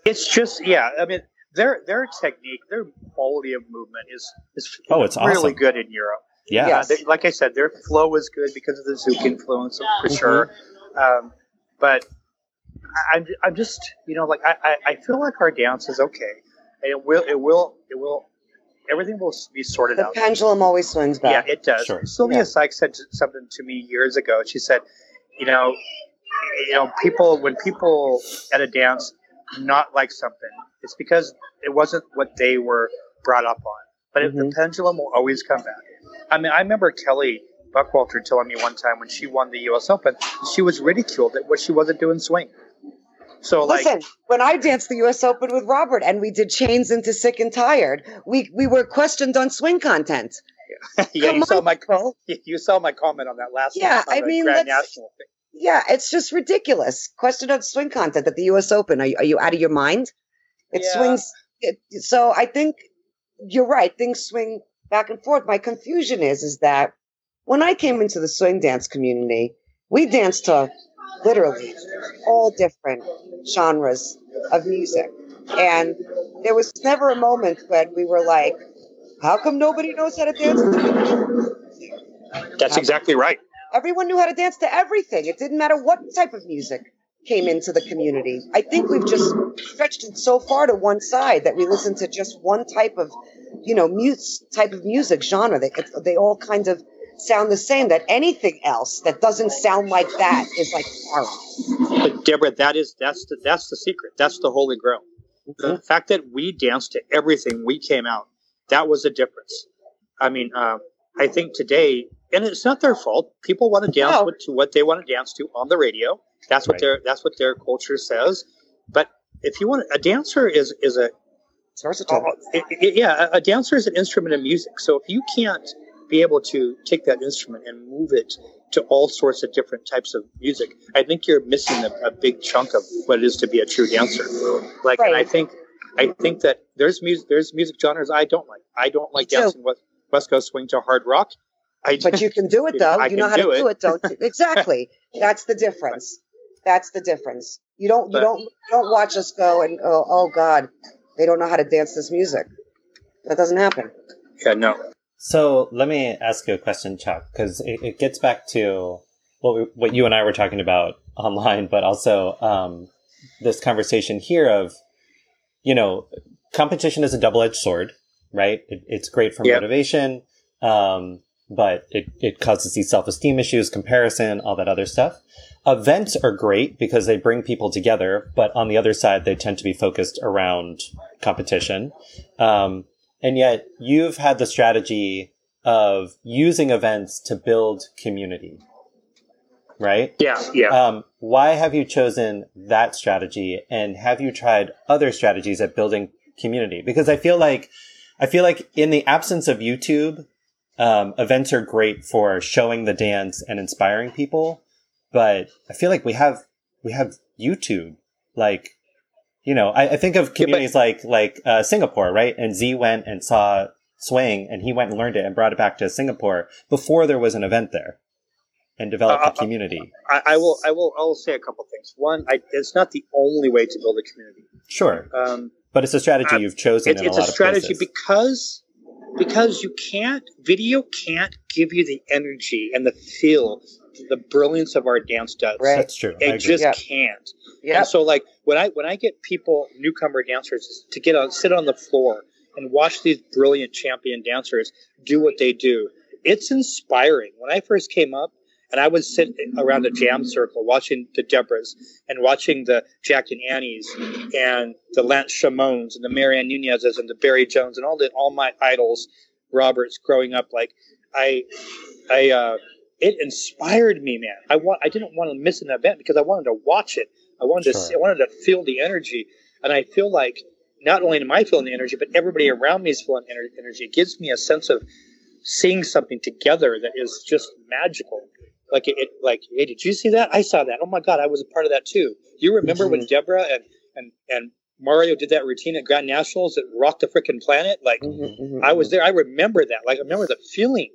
It's just, yeah. I mean, their their technique, their quality of movement is is oh, it's really awesome. good in Europe. Yeah, yeah they, like I said, their flow is good because of the Zouk influence for mm-hmm. sure. Um, but I'm I'm just you know like I, I feel like our dance is okay. and it will, it will, it will. Everything will be sorted The out. The pendulum always swings back. Yeah, it does. Sure. Sylvia Yeah. Sykes said something to me years ago. She said, you know, you know, people when people at a dance not like something, it's because it wasn't what they were brought up on. But it, the mm-hmm. pendulum will always come back. I mean, I remember Kelly Buckwalter telling me one time when she won the U.S. Open, she was ridiculed at what she wasn't doing swing. So like, Listen, when I danced the U.S. Open with Robert and we did chains into sick and tired, we we were questioned on swing content. [laughs] yeah, Come you saw my Paul. [laughs] you saw my comment on that last Yeah. I mean, Grand National thing. Yeah, it's just ridiculous. Question on swing content at the U.S. Open. Are you, are you out of your mind? It Yeah. swings. It, so I think you're right. Things swing back and forth. My confusion is, is that when I came into the swing dance community, we danced to literally all different genres of music. And there was never a moment when we were like, how come nobody knows how to dance? That's exactly right. Everyone knew how to dance to everything. It didn't matter what type of music came into the community. I think we've just stretched it so far to one side that we listen to just one type of, you know, muse type of music genre. They they all kind of sound the same. That anything else that doesn't sound like that is like foreign. But Deborah, that is that's the that's the secret. That's the holy grail. The fact that we danced to everything we came out, that was the difference. I mean, uh, I think today, and it's not their fault. People want to dance No. with, to what they want to dance to on the radio. That's what Right. their that's what their culture says. But if you want, a dancer is is a It's versatile. Oh, it- it- yeah, a a dancer is an instrument of music. So if you can't be able to take that instrument and move it to all sorts of different types of music, I think you're missing a, a big chunk of what it is to be a true dancer. Like, and I think, I think that there's music, there's music genres I don't like. I don't like too. dancing West, West Coast swing to hard rock. I, But you can do it [laughs] though. I you know can how to do do it. it, don't you? Exactly. [laughs] That's the difference. That's the difference. You don't you But- don't you don't watch us go and go, oh God, they don't know how to dance this music. That doesn't happen. yeah, no. So let me ask you a question, Chuck, because it, it gets back to what we, what you and I were talking about [laughs] online, but also um, this conversation here of, you know, competition is a double edged sword, right? It, it's great for Yep. motivation, um, but it, it causes these self esteem issues, comparison, all that other stuff. Events are great because they bring people together, but on the other side, they tend to be focused around competition. Um, and yet you've had the strategy of using events to build community, right? Yeah, yeah. Um, why have you chosen that strategy and have you tried other strategies at building community? Because I feel like, I feel like in the absence of YouTube, um, events are great for showing the dance and inspiring people. But I feel like we have, we have YouTube, like, you know, I, I think of communities like, like, uh, Singapore, right? And Z went and saw swing and he went and learned it and brought it back to Singapore before there was an event there and developed Uh, a community. I, I will, I will, I will say a couple things. One, I, it's not the only way to build a community. Sure. Um, But it's a strategy Uh, you've chosen It, in it's a a lot of strategy places. because because you can't video can't give you the energy and the feel the brilliance of our dance does. Right. That's true. It just Yeah. can't. Yeah. And so like when I when I get people newcomer dancers to get on sit on the floor and watch these brilliant champion dancers do what they do, it's inspiring. When I first came up and I would sit around the jam circle watching the Debras and watching the Jack and Annies and the Lance Shermoens and the Marianne Nunez's and the Barry Jones and all the all my idols, Roberts growing up, like I I uh it inspired me, man. I want I didn't want to miss an event because I wanted to watch it. I wanted to Sure. see, I wanted to feel the energy, and I feel like not only am I feeling the energy, but everybody around me is feeling ener- energy. It gives me a sense of seeing something together that is just magical. Like it, it like, hey, did you see that? I saw that. Oh my god, I was a part of that too. You remember when Deborah and and and Mario did that routine at Grand Nationals that rocked the freaking planet? Like Mhm, mhm, I was mhm. there. I remember that. Like I remember the feeling.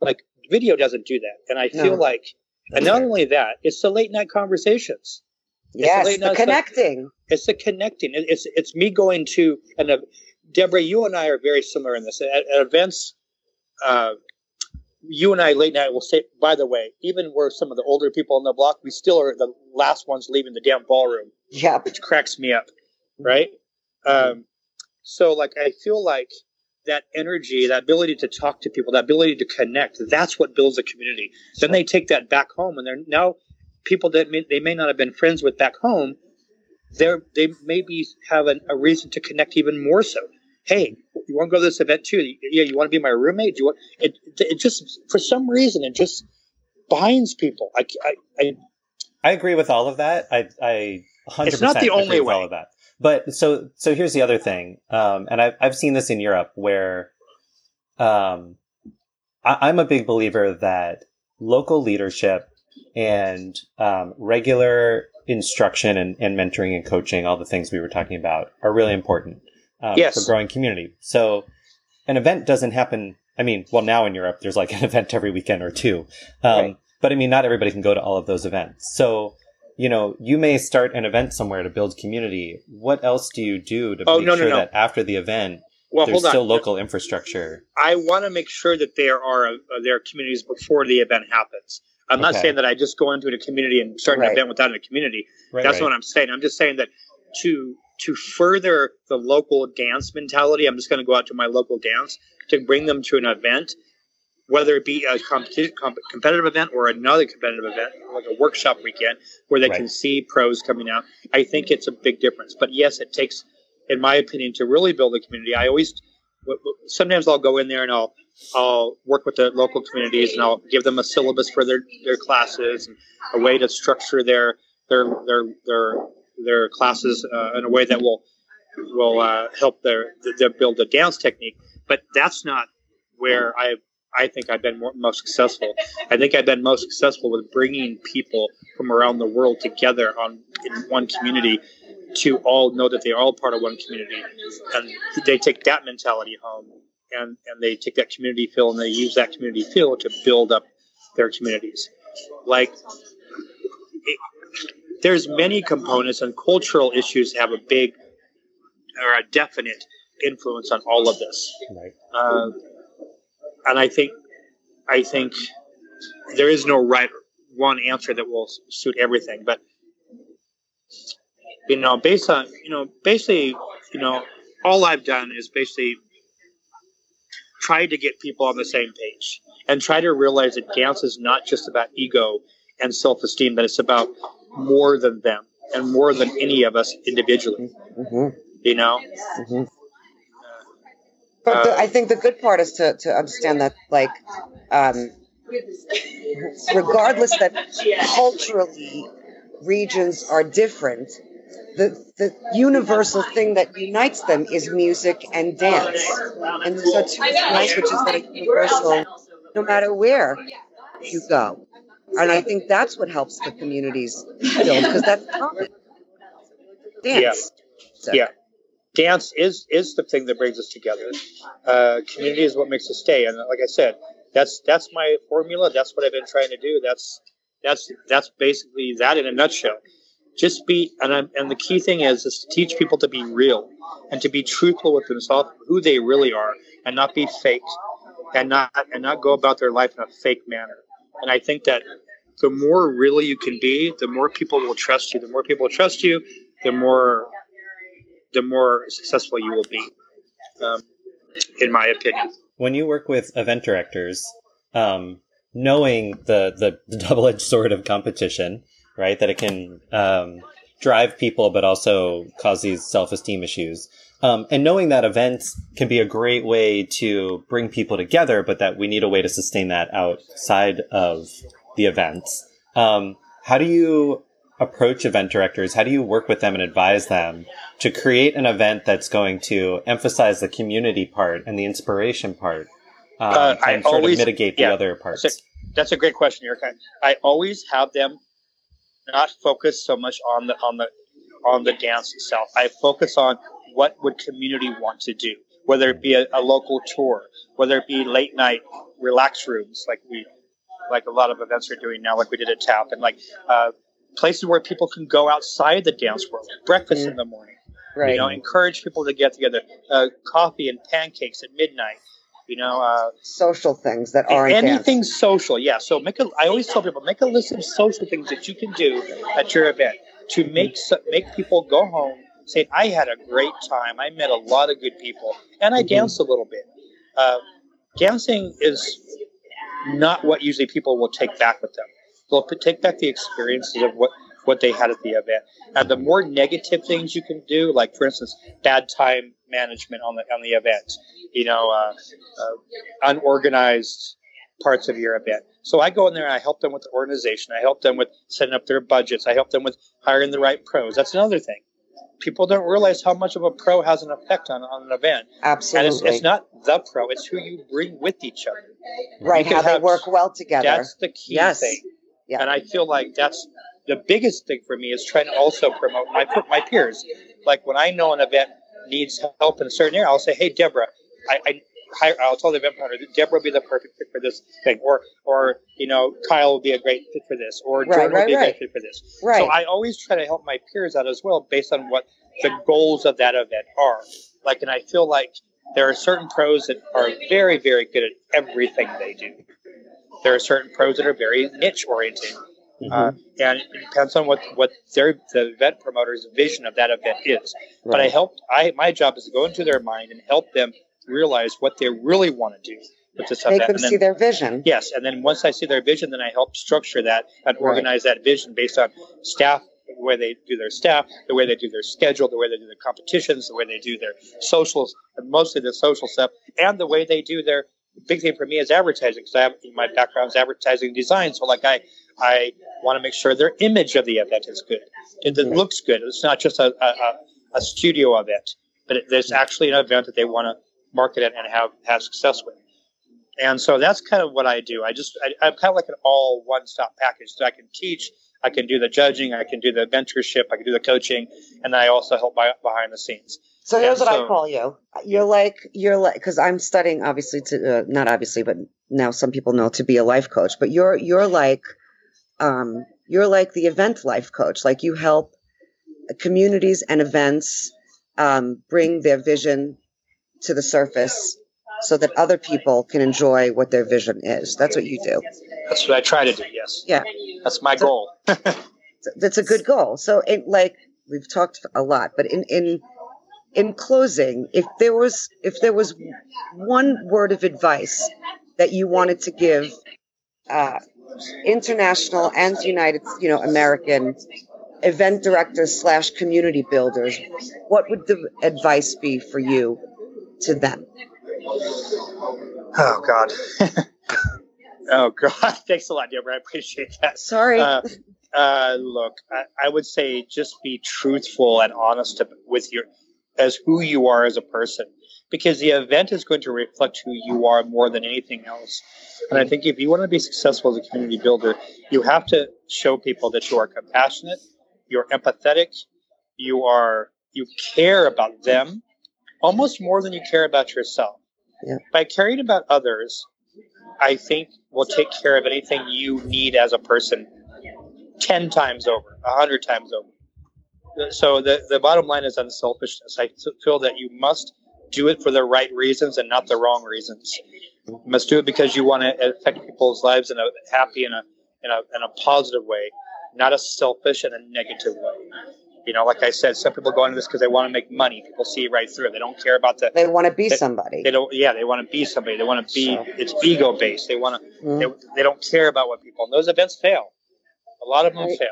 Like video doesn't do that, and I feel No. like, and not only that, it's the late night conversations. Yes, the night- connecting. It's the connecting. It- It's it's me going to and uh, Deborah, you and I are very similar in this. At, at events, uh, you and I late night will say. By the way, even we're some of the older people on the block, we still are the last ones leaving the damn ballroom Yeah. which cracks me up, right? Um, So like I feel like that energy, that ability to talk to people, that ability to connect, that's what builds a community. Then they take that back home and they're now people that may, they may not have been friends with back home, they're, they maybe have an, a reason to connect even more so. Hey, you want to go to this event too? Yeah, you want to be my roommate? Do you want it? It just for some reason it just binds people. I, I, I, I agree with all of that. I, I 100% it's not the only way. all of that. But so so here's the other thing, um, and I've I've seen this in Europe where, um, I, am a big believer that local leadership and um, regular instruction and, and mentoring and coaching, all the things we were talking about, are really important um, yes. for growing community. So an event doesn't happen. I mean, well, now in Europe, there's like [laughs] an event every weekend or two. Um, right. But I mean, not everybody can go to all of those events. So you know, you may start an event somewhere to build community. What else do you do to oh, make no, sure no, no. that after the event, well, there's still local infrastructure? I want to make sure that there are uh, there are communities before the event happens. I'm not okay. saying that I just go into a community and start right. an event without a community. Right, That's right. what I'm saying. I'm just saying that to to further the local dance mentality, I'm just going to go out to my local dance to bring them to an event whether it be a competitive event or another competitive event, like a workshop weekend, where they right. can see pros coming out. I think it's a big difference. But yes, it takes, in my opinion, to really build a community. I always, sometimes I'll go in there and I'll, I'll work with the local communities and I'll give them a syllabus for their, their classes and a way to structure their, their, their, their, their classes uh, in a way that will, will uh, help their, their build a dance technique. But that's not where I I think I've been more, most successful. I think I've been most successful with bringing people from around the world together on in one community to all know that they are all part of one community, and they take that mentality home, and and they take that community feel and they use that community feel to build up their communities. Like there's many components, and cultural issues have a big or a definite influence on all of this. Right. Uh, and I think I think there is no right one answer that will suit everything, but you know, based on you know, basically, you know, all I've done is basically try to get people on the same page and try to realize that dance is not just about ego and self-esteem, that it's about more than them and more than any of us individually. Mm-hmm. You know. Mm-hmm. But the, I think the good part is to, to understand that, like, um, regardless that culturally regions are different, the, the universal thing that unites them is music and dance. And those are two languages that are universal no matter where you go. And I think that's what helps the communities build because that's common. Dance. Yeah. So. yeah dance is is the thing that brings us together. Uh, community is what makes us stay. And like I said, that's that's my formula. That's what I've been trying to do. That's that's that's basically that in a nutshell. Just be and I'm, and the key thing is is to teach people to be real and to be truthful with themselves, who they really are, and not be fake, and not and not go about their life in a fake manner. And I think that the more really you can be, the more people will trust you. The more people trust you, the more the more successful you will be, um, in my opinion. When you work with event directors, um, knowing the, the, the [laughs] double edged sword of competition, right, that it can um, drive people but also cause these self esteem issues. Um, and knowing that events can be a great way to bring people together, but that we need a way to sustain that outside of the events. Um, how do you approach event directors? How do you work with them and advise them to create an event that's going to emphasize the community part and the inspiration part um, uh, and sort always, of mitigate the yeah, other parts? That's a, that's a great question, Eric. I always have them not focus so much on the on the on the dance itself. I focus on what would community want to do, whether it be a, a local tour, whether it be late night relax rooms like we like a lot of events are doing now, like we did at TAP, and like uh, places where people can go outside the dance world, breakfast mm. in the morning. Right. You know, encourage people to get together. Uh, coffee and pancakes at midnight. You know, uh, social things that aren't anything dance. social. Yeah. So make a. I always tell people make a list of social things that you can do at your event to make make people go home saying I had a great time. I met a lot of good people, and I mm-hmm. danced a little bit. Uh, dancing is not what usually people will take back with them. They'll take back the experiences of what what they had at the event. And the more negative things you can do, like for instance, bad time management on the on the event, you know, uh, uh, unorganized parts of your event. So I go in there and I help them with the organization. I help them with setting up their budgets. I help them with hiring the right pros. That's another thing. People don't realize how much of a pro has an effect on, on an event. Absolutely. And it's, it's not the pro, it's who you bring with each other. Right, how they work well together. That's the key yes. thing. Yeah. And I feel like that's the biggest thing for me is trying to also promote my my peers. Like when I know an event needs help in a certain area, I'll say, "Hey, Deborah, I, I I'll tell the event planner that Deborah will be the perfect fit for this thing, or or you know Kyle will be a great fit for this, or Jordan right, will be right. a great fit for this. Right. So I always try to help my peers out as well, based on what the goals of that event are. Like, and I feel like there are certain pros that are very very good at everything they do. There are certain pros that are very niche oriented. Mm-hmm. Uh, and it depends on what what their the event promoter's vision of that event is. Right. But I help. I my job is to go into their mind and help them realize what they really want to do with this Make them then, see their vision. Yes, and then once I see their vision, then I help structure that and organize right. that vision based on staff, the way they do their staff, the way they do their schedule, the way they do their competitions, the way they do their socials, and mostly the social stuff, and the way they do their big thing for me is advertising because I have my background is advertising design. So like I I want to make sure their image of the event is good. It, it looks good. It's not just a, a, a studio event, but it, it's actually an event that they want to market it and have have success with. And so that's kind of what I do. I just I, am kind of like an all one stop package. So I can teach, I can do the judging, I can do the mentorship, I can do the coaching, and I also help by, behind the scenes. So here's and what so, I call you. You're like you're like because I'm studying obviously to uh, not obviously, but now some people know to be a life coach. But you're you're like um, you're like the event life coach. Like you help communities and events um, bring their vision to the surface so that other people can enjoy what their vision is. That's what you do. That's what I try to do. Yes. Yeah. That's my so, goal. [laughs] that's a good goal. So, it, like we've talked a lot, but in in in closing, if there was if there was one word of advice that you wanted to give uh, international and United, you know, American event directors slash community builders, what would the advice be for you to them? Oh God. [laughs] oh God. [laughs] Thanks a lot, Deborah. I appreciate that. Sorry. Uh, uh, look, I, I, would say just be truthful and honest with your as who you are as a person, because the event is going to reflect who you are more than anything else. And I think if you want to be successful as a community builder, you have to show people that you are compassionate, you're empathetic, you are you care about them almost more than you care about yourself. Yeah. By caring about others, I think will take care of anything you need as a person 10 times over, 100 times over. So the, the bottom line is unselfishness. I feel that you must do it for the right reasons and not the wrong reasons. You must do it because you want to affect people's lives in a happy and a, in a, in a positive way, not a selfish and a negative way. You know, like I said, some people go into this because they want to make money. People see right through it. They don't care about the. They want to be they, somebody. They don't. Yeah, they want to be somebody. They want to be. So. It's ego based. They want to. Mm-hmm. They, they don't care about what people. And those events fail. A lot of them right. fail.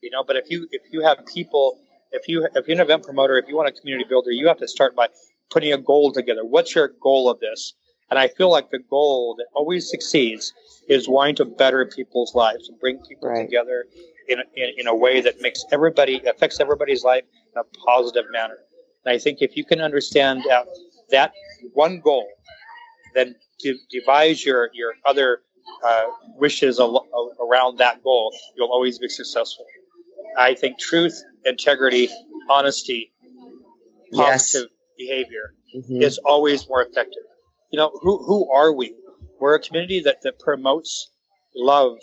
You know, but if you if you have people, if you if you're an event promoter, if you want a community builder, you have to start by putting a goal together. What's your goal of this? And I feel like the goal that always succeeds is wanting to better people's lives and bring people right. together in, in, in a way that makes everybody affects everybody's life in a positive manner. And I think if you can understand uh, that one goal, then to devise your your other uh, wishes al- around that goal, you'll always be successful. I think truth, integrity, honesty, positive yes. behavior mm-hmm. is always more effective. You know, who, who are we? We're a community that, that promotes love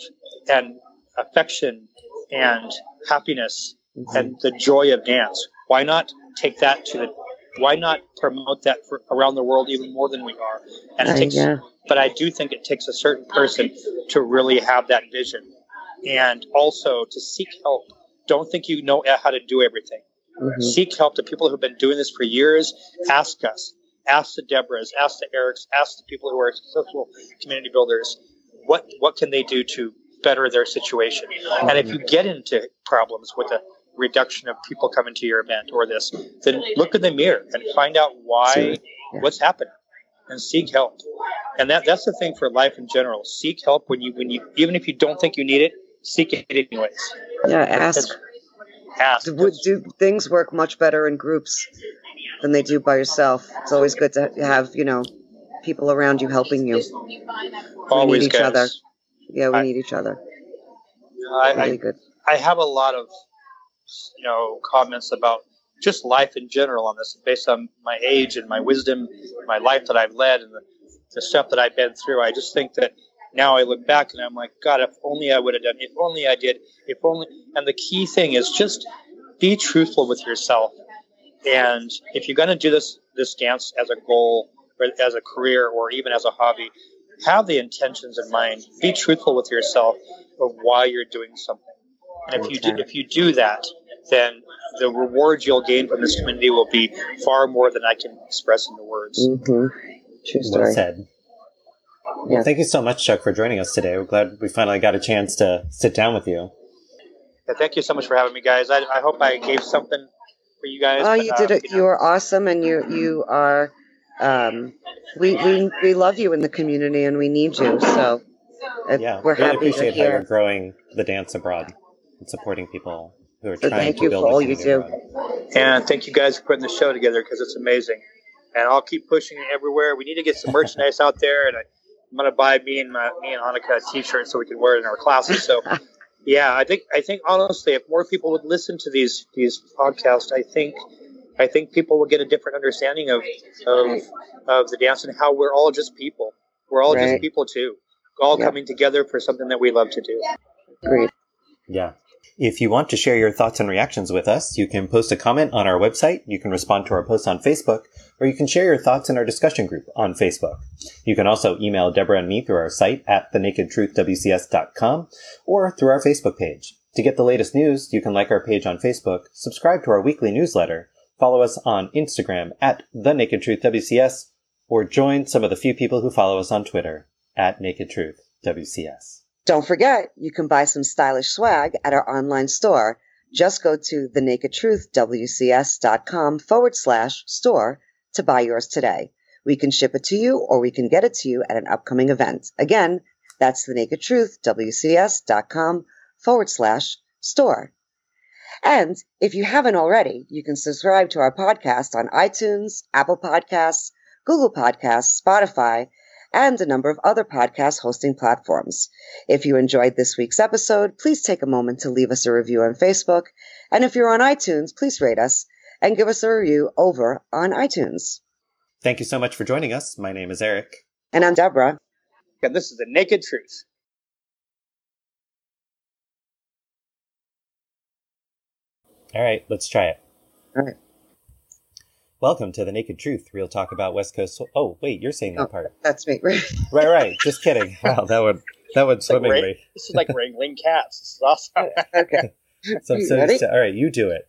and affection and happiness mm-hmm. and the joy of dance. Why not take that to the why not promote that for, around the world even more than we are? And it uh, takes, yeah. but I do think it takes a certain person to really have that vision, and also to seek help. Don't think you know how to do everything. Mm-hmm. Seek help. The people who've been doing this for years, ask us. Ask the Deborahs, ask the Erics, ask the people who are successful community builders. What what can they do to better their situation? And if you mm-hmm. get into problems with a reduction of people coming to your event or this, then look in the mirror and find out why, what's happening, and seek help. And that that's the thing for life in general. Seek help when you when you even if you don't think you need it, seek it anyways. Yeah, ask. Ask. Do, do things work much better in groups than they do by yourself? It's always good to have you know people around you helping you. Always each guys. other. Yeah, we I, need each other. I, really I, good. I have a lot of you know comments about just life in general on this, based on my age and my wisdom, my life that I've led, and the, the stuff that I've been through. I just think that now I look back and I'm like, God, if only I would have done. If only I did. If only. And the key thing is just be truthful with yourself. And if you're going to do this this dance as a goal or as a career or even as a hobby, have the intentions in mind. Be truthful with yourself of why you're doing something. And if you do, if you do that, then the rewards you'll gain from this community will be far more than I can express in the words. Mm-hmm. True story. Well said. Well, yeah. thank you so much, Chuck, for joining us today. We're glad we finally got a chance to sit down with you. Yeah, thank you so much for having me, guys. I, I hope I gave something for you guys. Oh, but, you did it. You, know. you were awesome, and you you are. Um, we, we we love you in the community, and we need you. So yeah, we're really happy appreciate you're how you're growing the dance abroad and supporting people who are so trying thank to you build for all you community do. abroad. And thank you guys for putting the show together because it's amazing. And I'll keep pushing it everywhere. We need to get some merchandise out there, and I, I'm going to buy me and my, me and Annika a T-shirt so we can wear it in our classes. So, [laughs] yeah, I think I think honestly, if more people would listen to these these podcasts, I think I think people will get a different understanding of of, of the dance and how we're all just people. We're all Right. just people too, all Yep. coming together for something that we love to do. Great. Yeah. If you want to share your thoughts and reactions with us, you can post a comment on our website, you can respond to our posts on Facebook, or you can share your thoughts in our discussion group on Facebook. You can also email Deborah and me through our site at thenakedtruthwcs.com or through our Facebook page. To get the latest news, you can like our page on Facebook, subscribe to our weekly newsletter, follow us on Instagram at The Naked Truth WCS, or join some of the few people who follow us on Twitter at Naked Truth WCS. Don't forget, you can buy some stylish swag at our online store. Just go to thenakedtruthwcs.com forward slash store to buy yours today. We can ship it to you or we can get it to you at an upcoming event. Again, that's thenakedtruthwcs.com forward slash store. And if you haven't already, you can subscribe to our podcast on iTunes, Apple Podcasts, Google Podcasts, Spotify, and a number of other podcast hosting platforms. If you enjoyed this week's episode, please take a moment to leave us a review on Facebook. And if you're on iTunes, please rate us and give us a review over on iTunes. Thank you so much for joining us. My name is Eric. And I'm Deborah. And this is the naked truth. All right, let's try it. All right. Welcome to the Naked Truth, real talk about West Coast. Oh, wait, you're saying that Oh. part. That's me. [laughs] Right, right. Just kidding. [laughs] Wow, that would that would It's like, swimmingly. this is like wrangling cats. This is awesome. [laughs] okay. So, so, so- all right, you do it.